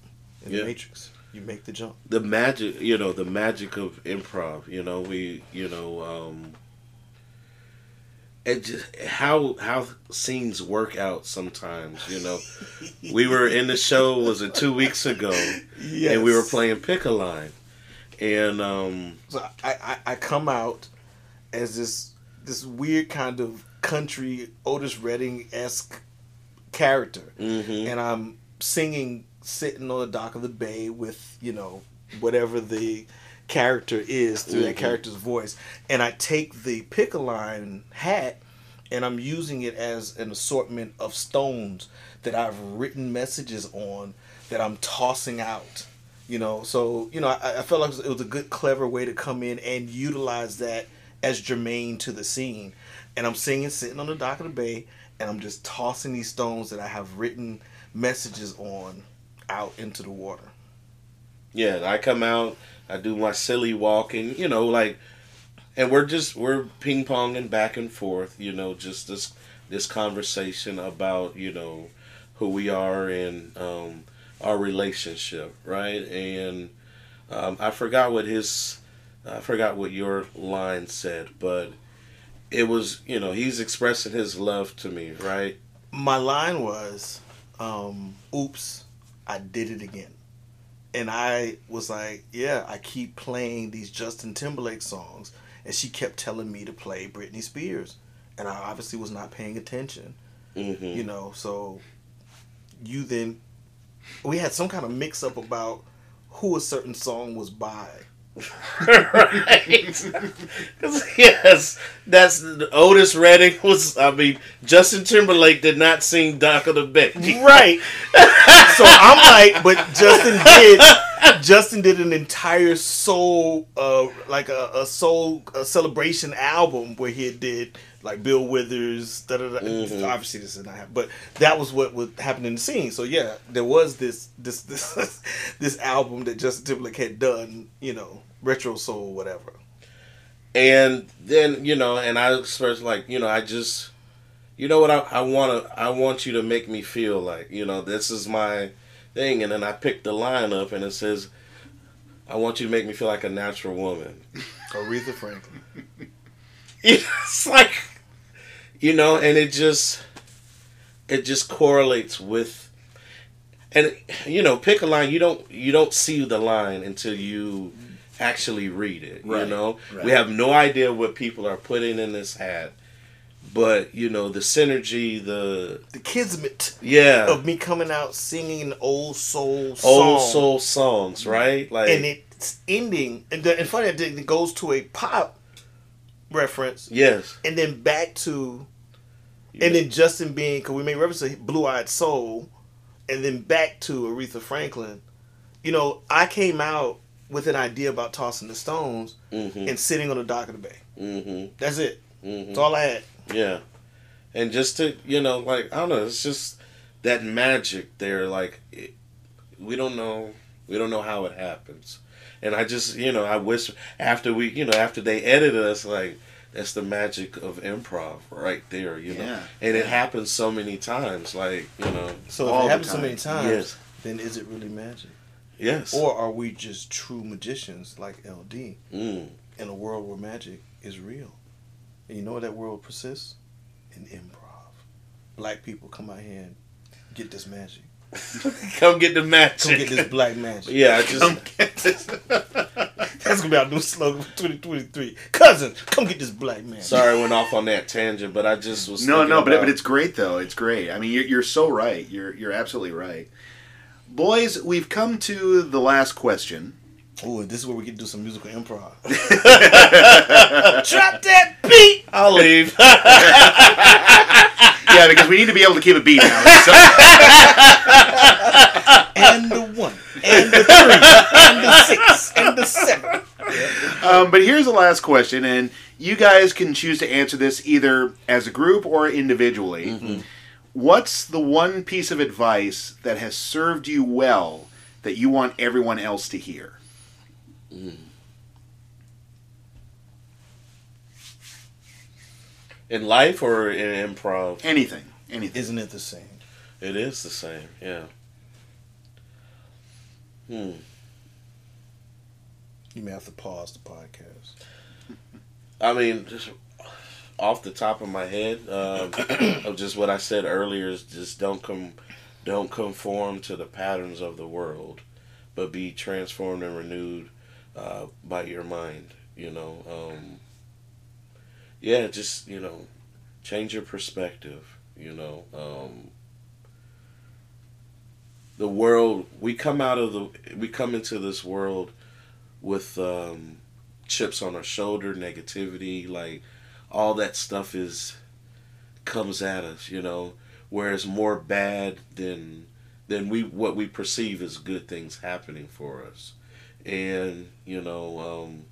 in Yeah. the matrix. You make the jump. the magic you know the magic of improv you know we you know um it just how how scenes work out sometimes you know. We were in the show was it two weeks ago? And we were playing pick a line. And um So I, I, I come out as this this weird kind of country Otis Redding esque character, mhm. and I'm singing sitting on the dock of the bay with you know whatever the character is through that Mhm. character's voice, and I take the pick a line hat and I'm using it as an assortment of stones that I've written messages on that I'm tossing out. You know, so you know, I, I felt like it was a good, clever way to come in and utilize that as germane to the scene. And I'm singing, sitting on the dock of the bay, and I'm just tossing these stones that I have written messages on out into the water. yeah i come out i do my silly walk and you know like and we're just we're ping ponging back and forth you know just this this conversation about you know who we are and um our relationship right? And um i forgot what his i forgot what your line said but it was you know he's expressing his love to me right? My line was, um, "Oops, I did it again," and I was like, "Yeah, I keep playing these Justin Timberlake songs," and she kept telling me to play Britney Spears, and I obviously was not paying attention, mm-hmm. you know. So you then, we had some kind of mix up about who a certain song was by. Right. yes, that's Otis Redding was. I mean, Justin Timberlake did not sing "Dock of the Bay." Right. so I'm like, but Justin did. Justin did an entire soul, uh, like a, a soul a celebration album where he did like Bill Withers. Da, da, da. Mhm. Obviously, this is not, happen- but that was what was happening in the scene. So yeah, there was this this this this album that Justin Timberlake had done. You know, retro soul, whatever. And then you know, and I expressed like you know, I just, you know what, I, I want to, I want you to make me feel like you know, this is my thing, and then I picked the line up, and it says, I want you to make me feel like a natural woman. Aretha Franklin. it's like you know and it just it just correlates with and you know pick a line you don't you don't see the line until you actually read it you know? Right. we have no idea what people are putting in this hat but you know the synergy the The kismet yeah. of me coming out singing old soul song. old soul songs right? Like and it's ending and, the, and funny it goes to a pop reference. Yes. And then back to and then justin being because we made reference to blue-eyed soul and then back to aretha franklin. You know i came out with an idea about tossing the stones mm-hmm, and sitting on the dock of the bay mm-hmm, that's it mm-hmm. that's all i had Yeah. And just to, you know, like, I don't know, it's just that magic there. Like, it, we don't know, we don't know how it happens. And I just, you know, I wish after we, you know, after they edited us, like, that's the magic of improv right there, you know. Yeah. And it happens so many times, like, you know. so if it happens so many times Yes. then is it really magic Yes. or are we just true magicians like ld mm. in a world where magic is real. And you know where that world persists? In improv. Black people come out here and get this magic. Come get the magic. Come get this black magic. yeah, I just, Come get this. That's gonna be our new slogan for 2023. Cousin, come get this black magic. sorry I went off on that tangent, but I just was No, thinking no, but, about- but it's great though. It's great. I mean, you're, you're so right. You're you're absolutely right. Boys, we've come to the last question. Oh, this is where we get to do some musical improv. Drop that beat! I'll leave. Yeah, because we need to be able to keep a beat now. So- And the one, and the three, and the six, and the seven. um, but here's the last question, and you guys can choose to answer this either as a group or individually. What's the one piece of advice that has served you well that you want everyone else to hear? In life or in improv? Anything, anything. Isn't it the same? It is the same, yeah. Hmm. You may have to pause the podcast. I mean, just off the top of my head, um, of just what I said earlier is just don't come, don't conform to the patterns of the world, but be transformed and renewed uh, by your mind. You know, um, yeah, just you know, change your perspective. You know, um, the world we come out of the we come into this world with um, chips on our shoulder, negativity, like all that stuff is comes at us, you know. Whereas more bad than than we what we perceive as good things happening for us, and you know, um,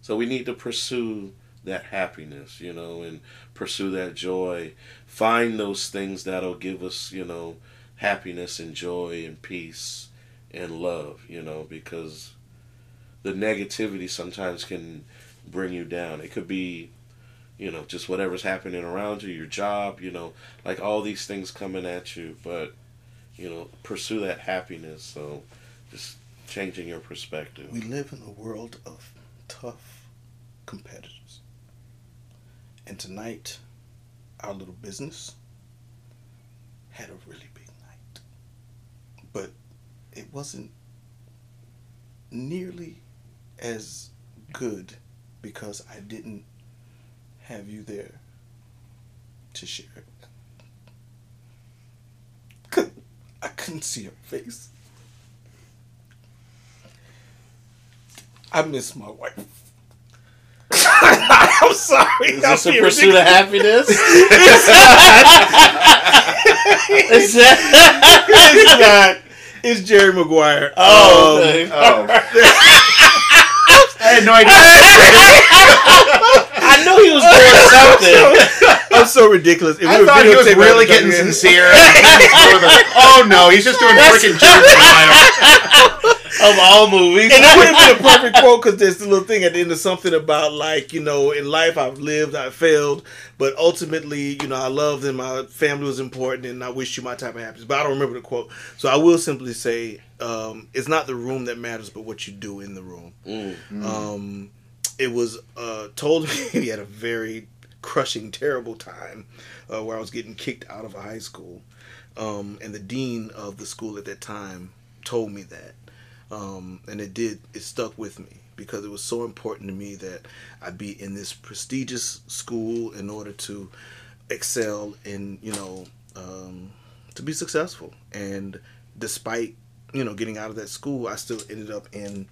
so we need to pursue that happiness, you know, and pursue that joy. Find those things that'll give us, you know, happiness and joy and peace and love, you know, because the negativity sometimes can bring you down. It could be, you know, just whatever's happening around you, your job, you know, like all these things coming at you, but you know, pursue that happiness. So just changing your perspective. We live in a world of tough competitors. And tonight, our little business had a really big night. But it wasn't nearly as good because I didn't have you there to share it. I couldn't see your face. I miss my wife. I'm sorry. Is I'm this a being pursuit of happiness? Is that- it's not. It's Jerry Maguire. oh, Um. Oh. I had no idea. I knew he was doing something. I'm so ridiculous. If I were thought he was really getting yeah. sincere. oh no, he's just doing freaking Jerry of all movies. And that would have been a perfect quote because there's the little thing at the end of something about like you know in life I've lived I've failed but ultimately you know I loved and my family was important and I wish you my type of happiness but I don't remember the quote so I will simply say um, it's not the room that matters but what you do in the room. Mm. Um, it was uh, told me he had a very crushing, terrible time uh, where I was getting kicked out of a high school. Um, and the dean of the school at that time told me that. Um, and it did, it stuck with me because it was so important to me that I be in this prestigious school in order to excel and, you know, um, to be successful. And despite, you know, getting out of that school, I still ended up in,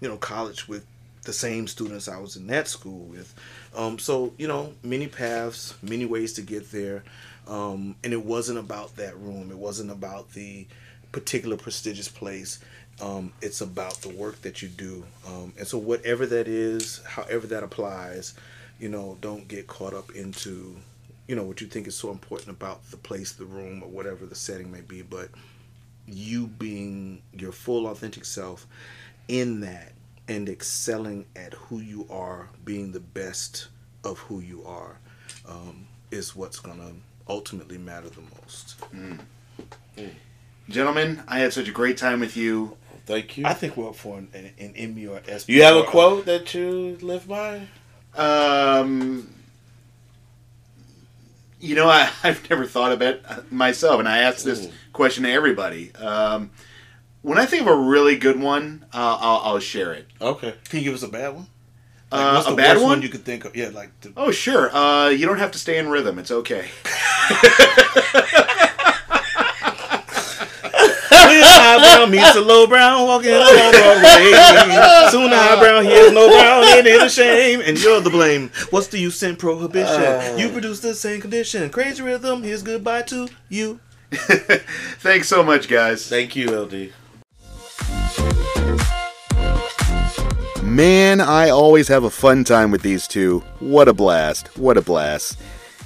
you know, college with the same students I was in that school with. Um, so, you know, many paths, many ways to get there. Um, and it wasn't about that room. It wasn't about the particular prestigious place. Um, it's about the work that you do. Um, and so, whatever that is, however that applies, you know, don't get caught up into, you know, what you think is so important about the place, the room, or whatever the setting may be. But you being your full authentic self in that and excelling at who you are, being the best of who you are, um, is what's going to ultimately matter the most. Gentlemen, I had such a great time with you. Thank you. I think we're up for an, an, an Emmy or S. You have a or- quote that you live by? Um, you know, I, I've never thought about it uh, myself, and I asked this Ooh. question to everybody. Um, when I think of a really good one, uh, I'll, I'll share it. Okay. Can you give us a bad one? Uh, what's a bad worst one? you could think of? Yeah, like the, Oh, sure. Uh, you don't have to stay in rhythm. It's okay. When high brown meets a low brown walking along Broadway. Soon high brown hears no brown, it ain't a shame, and you're the blame. What's the use in prohibition? Oh. You produce the same condition. Crazy rhythm, here's goodbye to you. Thanks so much, guys. Thank you, LD. Man, I always have a fun time with these two. What a blast. What a blast.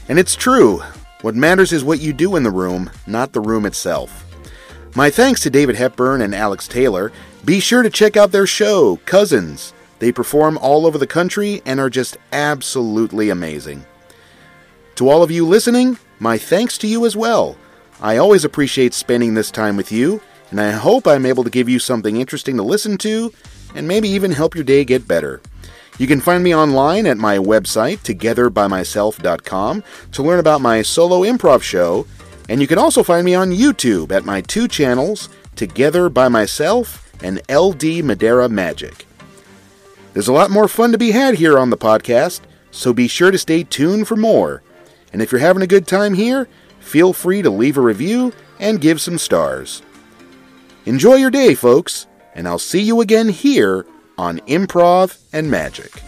And it's true. What matters is what you do in the room, not the room itself. My thanks to David Hepburn and Alex Taylor. Be sure to check out their show, Cuzzins. They perform all over the country and are just absolutely amazing. To all of you listening, my thanks to you as well. I always appreciate spending this time with you, and I hope I'm able to give you something interesting to listen to and maybe even help your day get better. You can find me online at my website, togetherbymyself.com, to learn about my solo improv show, and you can also find me on YouTube at my two channels, Together by Myself and LD Madeira Magic. There's a lot more fun to be had here on the podcast, so be sure to stay tuned for more. And if you're having a good time here, feel free to leave a review and give some stars. Enjoy your day, folks, and I'll see you again here on Improv and Magic.